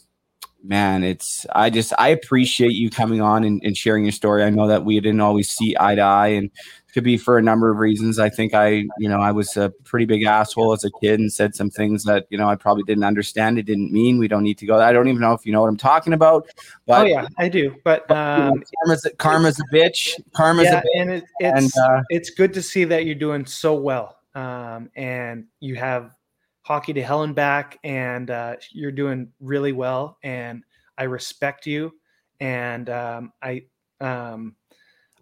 man it's i just i appreciate you coming on and, and sharing your story. I know that we didn't always see eye to eye and could be for a number of reasons. I think I, you know, I was a pretty big asshole as a kid and said some things that, you know, I probably didn't understand. It didn't mean we don't need to go. I don't even know if you know what I'm talking about. But oh yeah, I do. But um, karma's, a, karma's a bitch. Karma's yeah, a bitch. and it, it's And, uh, it's good to see that you're doing so well, um, and you have hockey to hell and back, and uh, you're doing really well. And I respect you, and um, I, um,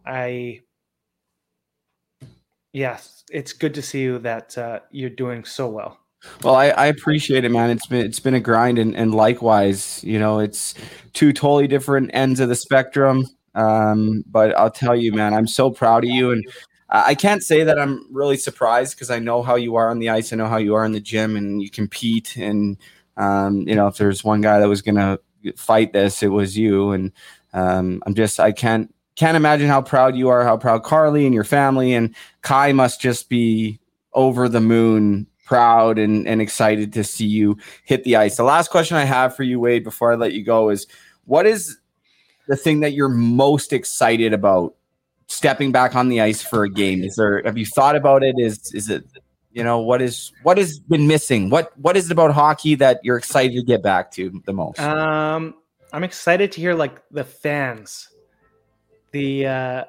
I, yes, it's good to see you that uh, you're doing so well. Well, I, I appreciate it, man. It's been it's been a grind, and, and likewise, you know, it's two totally different ends of the spectrum. Um, but I'll tell you, man, I'm so proud of you, and I can't say that I'm really surprised because I know how you are on the ice. I know how you are in the gym, and you compete. And um, you know, if there's one guy that was gonna fight this, it was you. And um, I'm just I can't can't imagine how proud you are, how proud Carly and your family and Kai must just be over the moon proud and, and excited to see you hit the ice. The last question I have for you, Wade, before I let you go is what is the thing that you're most excited about stepping back on the ice for a game? Is there have you thought about it? Is is it you know what is what has been missing? What what is it about hockey that you're excited to get back to the most? Um, I'm excited to hear like the fans. The uh,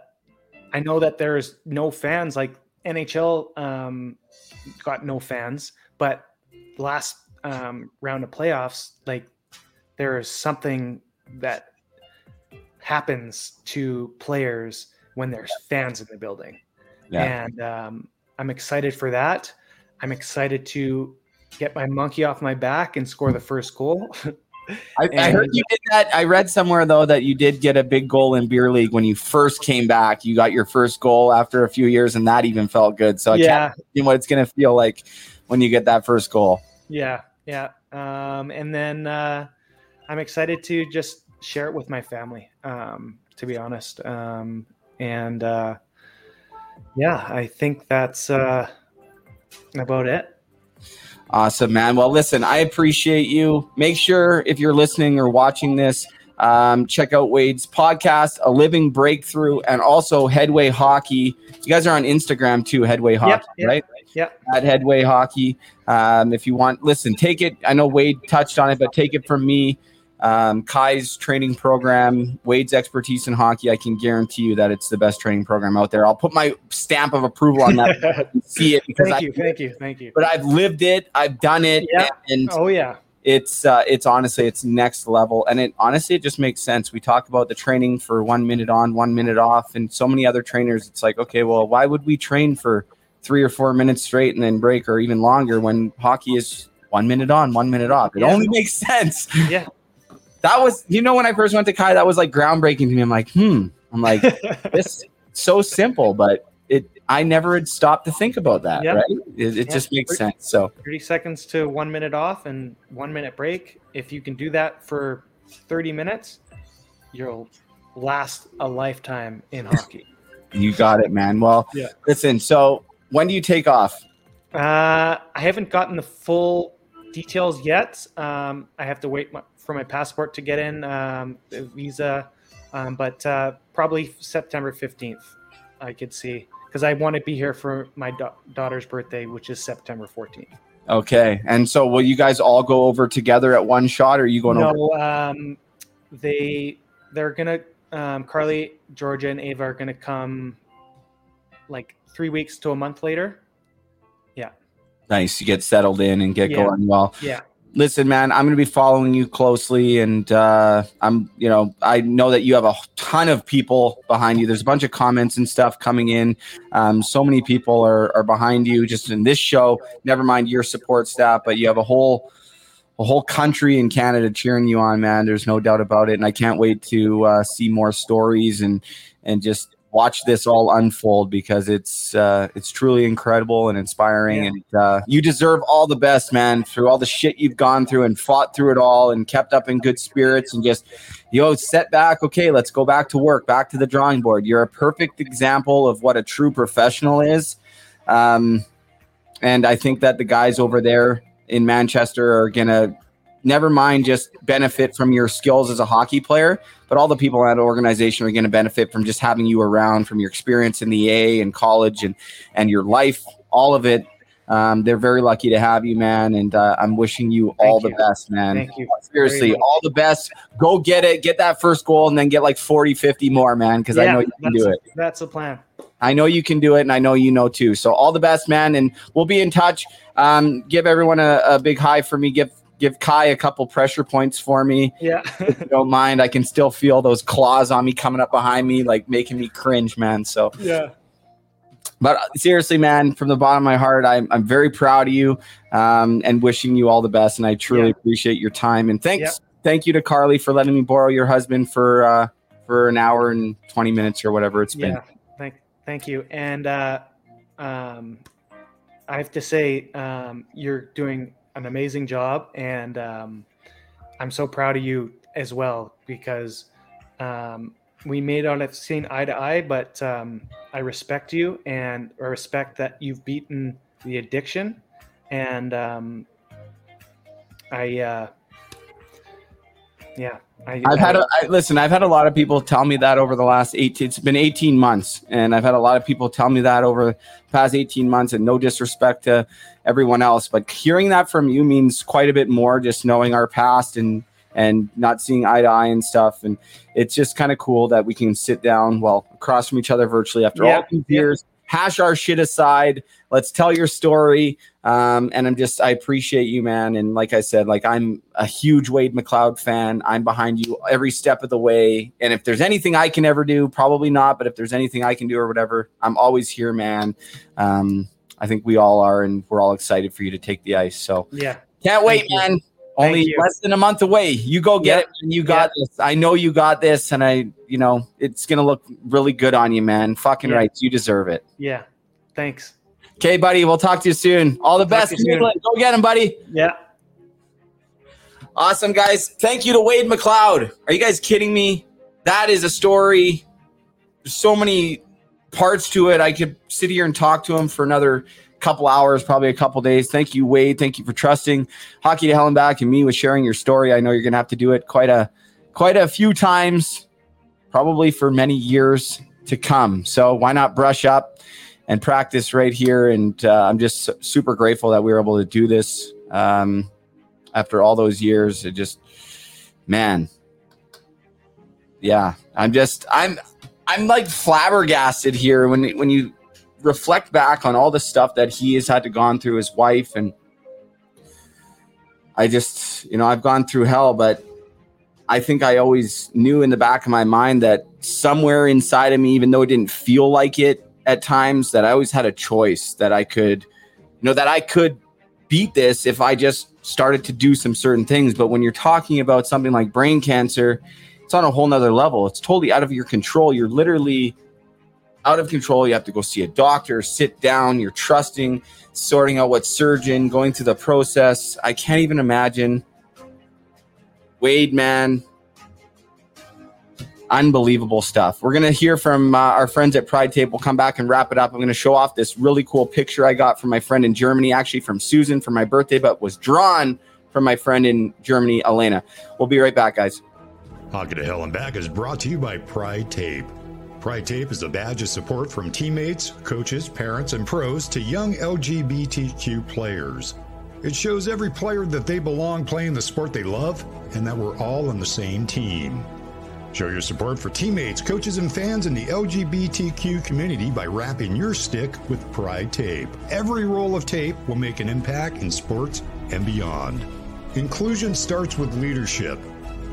I know that there's no fans. Like NHL um, got no fans, but last um, round of playoffs, like there is something that happens to players when there's fans in the building, Yeah. and um, I'm excited for that. I'm excited to get my monkey off my back and score the first goal. I, I heard you did that. I read somewhere though that you did get a big goal in beer league when you first came back. You got your first goal after a few years, and that even felt good. So I yeah, can't imagine what it's going to feel like when you get that first goal. yeah, yeah. Um, and then uh, I'm excited to just share it with my family. Um, to be honest, um, and uh, yeah, I think that's uh, about it. Awesome, man. Well, listen, I appreciate you. Make sure if you're listening or watching this, um, check out Wade's podcast, A Living Breakthrough, and also Headway Hockey. You guys are on Instagram too, Headway Hockey, yep, right? yep. At Headway Hockey. Um, if you want, listen, take it. I know Wade touched on it, but take it from me. Um, Kai's training program, Wade's expertise in hockey. I can guarantee you that it's the best training program out there. I'll put my stamp of approval on that. see it because thank I you, thank you, thank you. but I've lived it. I've done it, Yeah. and Oh yeah, it's uh, it's honestly it's next level, and it honestly it just makes sense. We talk about the training for one minute on, one minute off, and so many other trainers. It's like, okay, well, why would we train for three or four minutes straight and then break, or even longer when hockey is one minute on, one minute off? It Yeah. only makes sense. yeah. That was, you know, when I first went to Kai, that was like groundbreaking to me. I'm like, hmm. I'm like, this so simple, but it. I never had stopped to think about that. Yeah. Right? It, it Yeah. just makes sense. So. 30 seconds to one minute off and one minute break. If you can do that for 30 minutes, you'll last a lifetime in hockey. You got it, man. Well, Yeah. listen. So, when do you take off? Uh, I haven't gotten the full details yet. Um, I have to wait my, for my passport to get in, um, visa, um, but uh, probably September 15th, I could see. Because I want to be here for my da- daughter's birthday, which is September 14th. Okay. And so, will you guys all go over together at one shot, or are you going over? no, um, they they're gonna um, Carly, Georgia, and Ava are gonna come like three weeks to a month later. Yeah. Nice. You get settled in and get Yeah. going well. Yeah. Listen man i'm going to be following you closely and uh, i'm you know i know that you have a ton of people behind you. There's a bunch of comments and stuff coming in. Um, so many people are, are behind you just in this show. Never mind your support staff but you have a whole a whole country in canada cheering you on man. There's no doubt about it. And i can't wait to uh, see more stories and and just watch this all unfold because it's uh, it's truly incredible and inspiring. Yeah. and uh, you deserve all the best man through all the shit you've gone through and fought through it all and kept up in good spirits and just you know set back. Okay let's go back to work back to the drawing board. You're a perfect example of what a true professional is. Um, and i think that the guys over there in manchester are gonna never mind just benefit from your skills as a hockey player but all the people in that organization are going to benefit from just having you around from your experience in the A and college and and your life, all of it. Um, they're very lucky to have you, man, and uh, I'm wishing you all Thank the best, man. Thank you. Seriously, very all the best. Go get it. Get that first goal and then get like 40, 50 more, man, because I know you can do it. That's the plan. I know you can do it, and I know you know too. So all the best, man, and we'll be in touch. Um, give everyone a, a big hi for me. Give give Kai a couple pressure points for me. Yeah. Don't mind, I can still feel those claws on me coming up behind me, like making me cringe, man. So, yeah. but seriously, man, from the bottom of my heart, I'm I'm very proud of you, um, and wishing you all the best. And I truly Yeah. appreciate your time. And thanks, Yeah. thank you to Carly for letting me borrow your husband for uh, for an hour and twenty minutes or whatever it's been. Yeah. Thank thank you. And uh um I have to say, um, you're doing an amazing job and um I'm so proud of you as well because um we may not have seen eye to eye, but um, I respect you and I respect that you've beaten the addiction. And um, I, uh, yeah, I, I've had a I, listen. I've had a lot of people tell me that over the last eight. It's been 18 months, and I've had a lot of people tell me that over the past 18 months. And no disrespect to everyone else, but hearing that from you means quite a bit more. Just knowing our past and and not seeing eye to eye and stuff, and it's just kind of cool that we can sit down, well, across from each other virtually after Yeah, all these years. Hash our shit aside. Let's tell your story. Um, and I'm just, I appreciate you, man. And like I said, like I'm a huge Wade McLeod fan. I'm behind you every step of the way. And if there's anything I can ever do, probably not, but if there's anything I can do or whatever, I'm always here, man. Um, I think we all are, and we're all excited for you to take the ice. So yeah, can't wait, Thank man. Thank Only less than a month away. You go get Yeah. it. Man. You got this. I know you got this, and I, you know, it's gonna look really good on you, man. Fucking Yeah. right. You deserve it. yeah. Thanks. Okay, buddy. We'll talk to you soon. All the best. to you soon. Cleveland. Go get him, buddy. Yeah. Awesome, guys. Thank you to Wade McLeod. Are you guys kidding me? That is a story. There's so many parts to it. I could sit here and talk to him for another couple hours, probably a couple days. Thank you, Wade. Thank you for trusting Hockey to Hell and Back and me with sharing your story. I know you're gonna have to do it quite a quite a few times, probably for many years to come. So why not brush up and practice right here? And uh, I'm just super grateful that we were able to do this. Um, after all those years it just man yeah i'm just i'm i'm like flabbergasted here when when you reflect back on all the stuff that he has had to gone through his wife and i just you know i've gone through hell but i think i always knew in the back of my mind that somewhere inside of me even though it didn't feel like it at times that i always had a choice that i could you know that i could beat this if I just started to do some certain things. But when you're talking about something like brain cancer, it's on a whole nother level. It's totally out of your control. You're literally out of control. You have to go see a doctor, sit down, you're trusting, sorting out what surgeon, going through the process. I can't even imagine. Wade, man, unbelievable stuff. We're gonna hear from uh, our friends at Pride Tape. We'll come back and wrap it up. I'm gonna show off this really cool picture I got from my friend in Germany, actually from Susan for my birthday, but was drawn from my friend in Germany, Elena. We'll be right back, guys. Hockey to Hell and Back is brought to you by Pride Tape. Pride Tape is a badge of support from teammates, coaches, parents, and pros to young LGBTQ players. It shows every player that they belong playing the sport they love and that we're all on the same team. Show your support for teammates, coaches, and fans in the LGBTQ community by wrapping your stick with Pride Tape. Every roll of tape will make an impact in sports and beyond. Inclusion starts with leadership.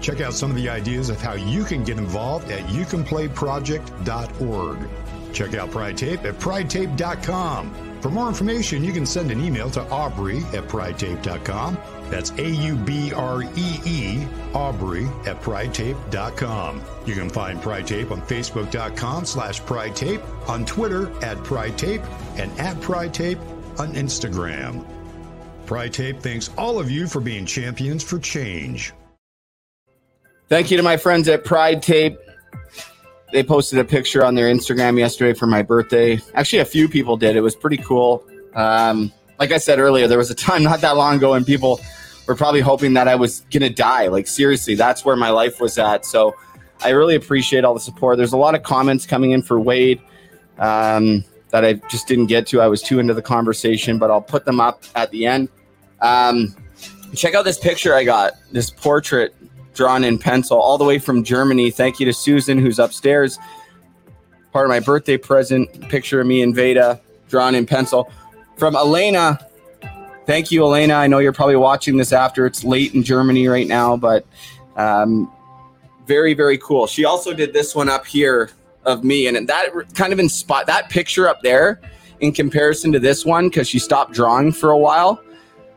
Check out some of the ideas of how you can get involved at youcanplayproject.org. Check out Pride Tape at pridetape.com. For more information, you can send an email to Aubree at pridetape.com. That's A U B R E E, Aubree at pridetape.com. You can find Pride Tape on Facebook.com slash Pride Tape, on Twitter at Pride Tape, and at Pride Tape on Instagram. Pride Tape thanks all of you for being champions for change. Thank you to my friends at Pride Tape. They posted a picture on their Instagram yesterday for my birthday. Actually, a few people did. It was pretty cool. Um, like I said earlier, there was a time not that long ago when people were probably hoping that I was going to die. Like, seriously, that's where my life was at. So I really appreciate all the support. There's a lot of comments coming in for Wade um, that I just didn't get to. I was too into the conversation, but I'll put them up at the end. Um, check out this picture I got, this portrait drawn in pencil all the way from Germany. Thank you to Susan, who's upstairs. Part of my birthday present, picture of me and Veda drawn in pencil. From Elena, thank you, Elena. I know you're probably watching this after it's late in Germany right now, but um, very, very cool. She also did this one up here of me, and that kind of inspired that picture up there in comparison to this one because she stopped drawing for a while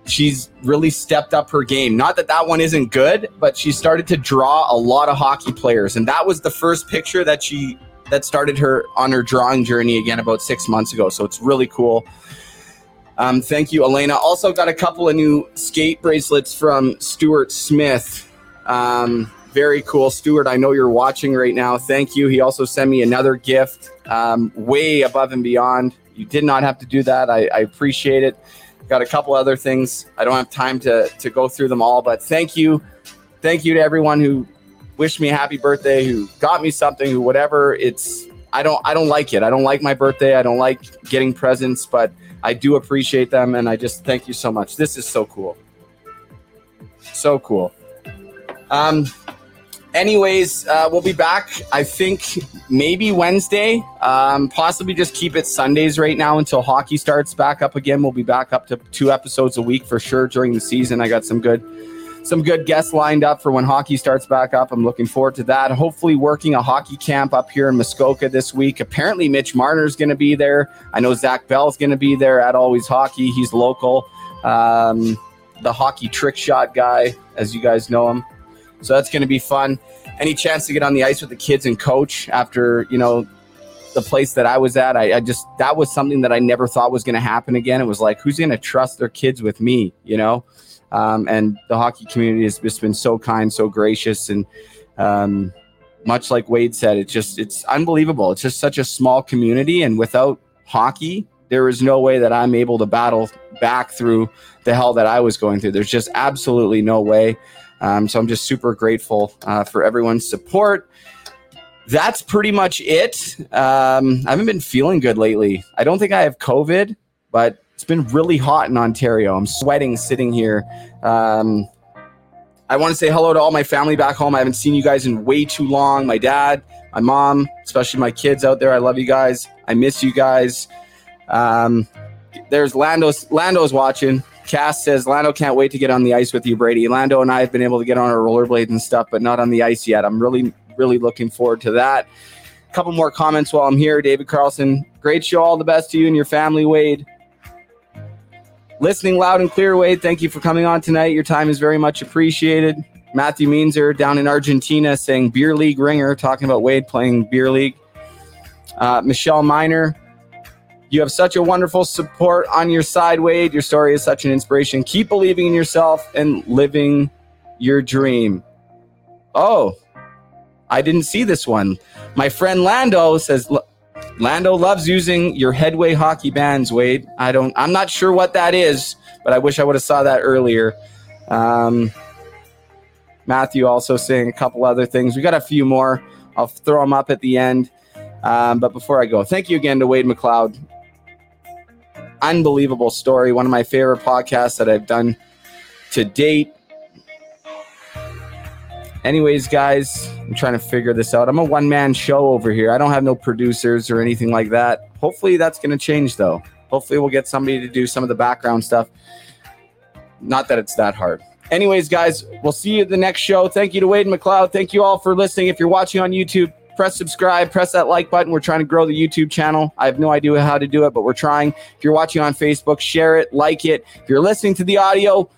she's really stepped up her game. Not that that one isn't good, but she started to draw a lot of hockey players, and that was the first picture that she that started her on her drawing journey again about six months ago. So it's really cool. Um, thank you, Elena. Also got a couple of new skate bracelets from Stuart Smith. Um, very cool, Stuart. I know you're watching right now. Thank you. He also sent me another gift, um, way above and beyond. You did not have to do that. I, I appreciate it. Got a couple other things. I don't have time to to go through them all, but thank you, thank you to everyone who wished me a happy birthday, who got me something, who whatever. It's I don't I don't like it. I don't like my birthday. I don't like getting presents, but I do appreciate them, and I just thank you so much. This is so cool, so cool. Um, anyways, uh, we'll be back. I think maybe Wednesday, um, possibly just keep it Sundays right now until hockey starts back up again. We'll be back up to two episodes a week for sure during the season. I got some good, some good guests lined up for when hockey starts back up. I'm looking forward to that. Hopefully, working a hockey camp up here in Muskoka this week. Apparently, Mitch Marner's going to be there. I know Zach Bell's going to be there at Always Hockey. He's local. Um, the hockey trick shot guy, as you guys know him. So that's going to be fun. Any chance to get on the ice with the kids and coach after, you know, the place that I was at, I, I just, that was something that I never thought was going to happen again. It was like, who's going to trust their kids with me, you know? Um, and the hockey community has just been so kind, so gracious. And um, much like Wade said, it's just, it's unbelievable. It's just such a small community. And without hockey, there is no way that I'm able to battle back through the hell that I was going through. There's just absolutely no way. Um, so I'm just super grateful uh, for everyone's support. That's pretty much it. Um, I haven't been feeling good lately. I don't think I have COVID, but it's been really hot in Ontario. I'm sweating sitting here. Um, I want to say hello to all my family back home. I haven't seen you guys in way too long. My dad, my mom, especially my kids out there. I love you guys. I miss you guys. Um, there's Lando's. Lando's watching. Cass says Lando can't wait to get on the ice with you, Brady. Lando and I have been able to get on our rollerblades and stuff, but not on the ice yet. I'm really, really looking forward to that. A couple more comments while I'm here. David Carlson, great show. All the best to you and your family, Wade. Listening loud and clear, Wade. Thank you for coming on tonight. Your time is very much appreciated. Matthew Meanser down in Argentina saying beer league ringer, talking about Wade playing beer league. Uh, Michelle Miner, you have such a wonderful support on your side, Wade. Your story is such an inspiration. Keep believing in yourself and living your dream. Oh, I didn't see this one. My friend Lando says Lando loves using your headway hockey bands, Wade. I don't I'm not sure what that is, but I wish I would have saw that earlier. Um, Matthew also saying a couple other things. We got a few more. I'll throw them up at the end. Um, but before I go, thank you again to Wade McLeod unbelievable story. One of my favorite podcasts that I've done to date. anyways, guys, I'm trying to figure this out. I'm a one man show over here. I don't have no producers or anything like that. Hopefully, that's going to change though. Hopefully, we'll get somebody to do some of the background stuff. Not that it's that hard. Anyways, guys, we'll see you at the next show. Thank you to Wade McLeod. Thank you all for listening. If you're watching on YouTube, press subscribe, press that like button. We're trying to grow the YouTube channel. I have no idea how to do it, but we're trying. If you're watching on Facebook, share it, like it. If you're listening to the audio,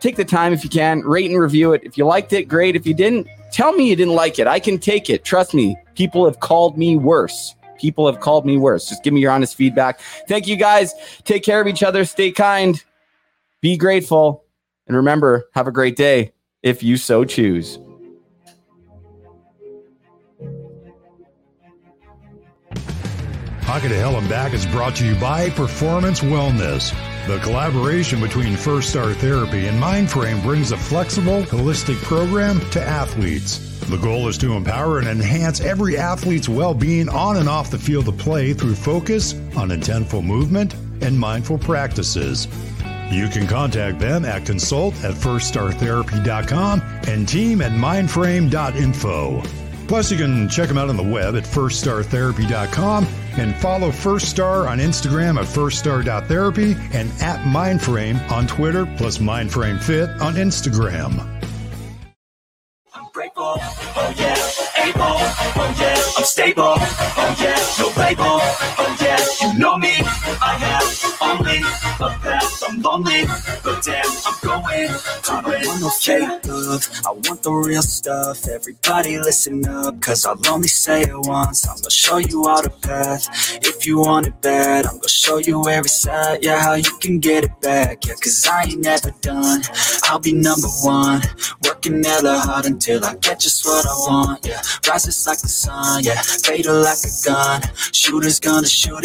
take the time if you can, rate and review it. If you liked it, great. If you didn't, tell me you didn't like it. I can take it. Trust me. People have called me worse. People have called me worse. Just give me your honest feedback. Thank you guys. Take care of each other. Stay kind. Be grateful. And remember, have a great day if you so choose. Hockey to Hell and Back is brought to you by Performance Wellness. The collaboration between First Star Therapy and Mindframe brings a flexible, holistic program to athletes. The goal is to empower and enhance every athlete's well being on and off the field of play through focus on intentful movement and mindful practices. You can contact them at consult at firststartherapy.com and team at mindframe.info. Plus, you can check them out on the web at firststartherapy.com and follow First Star on Instagram at firststar.therapy and at Mindframe on Twitter, plus Mindframe Fit on Instagram. Oh yeah, able. Oh yeah, I'm stable. Oh yeah, no label. Oh yeah, you know me. I have only a path. I'm lonely, but damn, I'm going to win. want no fake love. I want the real stuff. Everybody listen up, cause I'll only say it once. I'm gonna show you all the path. If you want it bad, I'm gonna show you every side. Yeah, how you can get it back. Yeah, cause I ain't never done. I'll be number one. Working hella hard until I get just what I want. Yeah, rises like the sun. Yeah, fatal like a gun. Shooters gonna shoot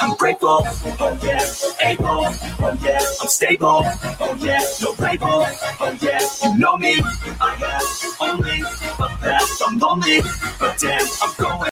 I'm grateful. Oh yeah, able. Oh yeah, I'm stable. Oh yeah, no label. Oh yeah, you know me. I have only a path. I'm lonely, but damn, I'm going.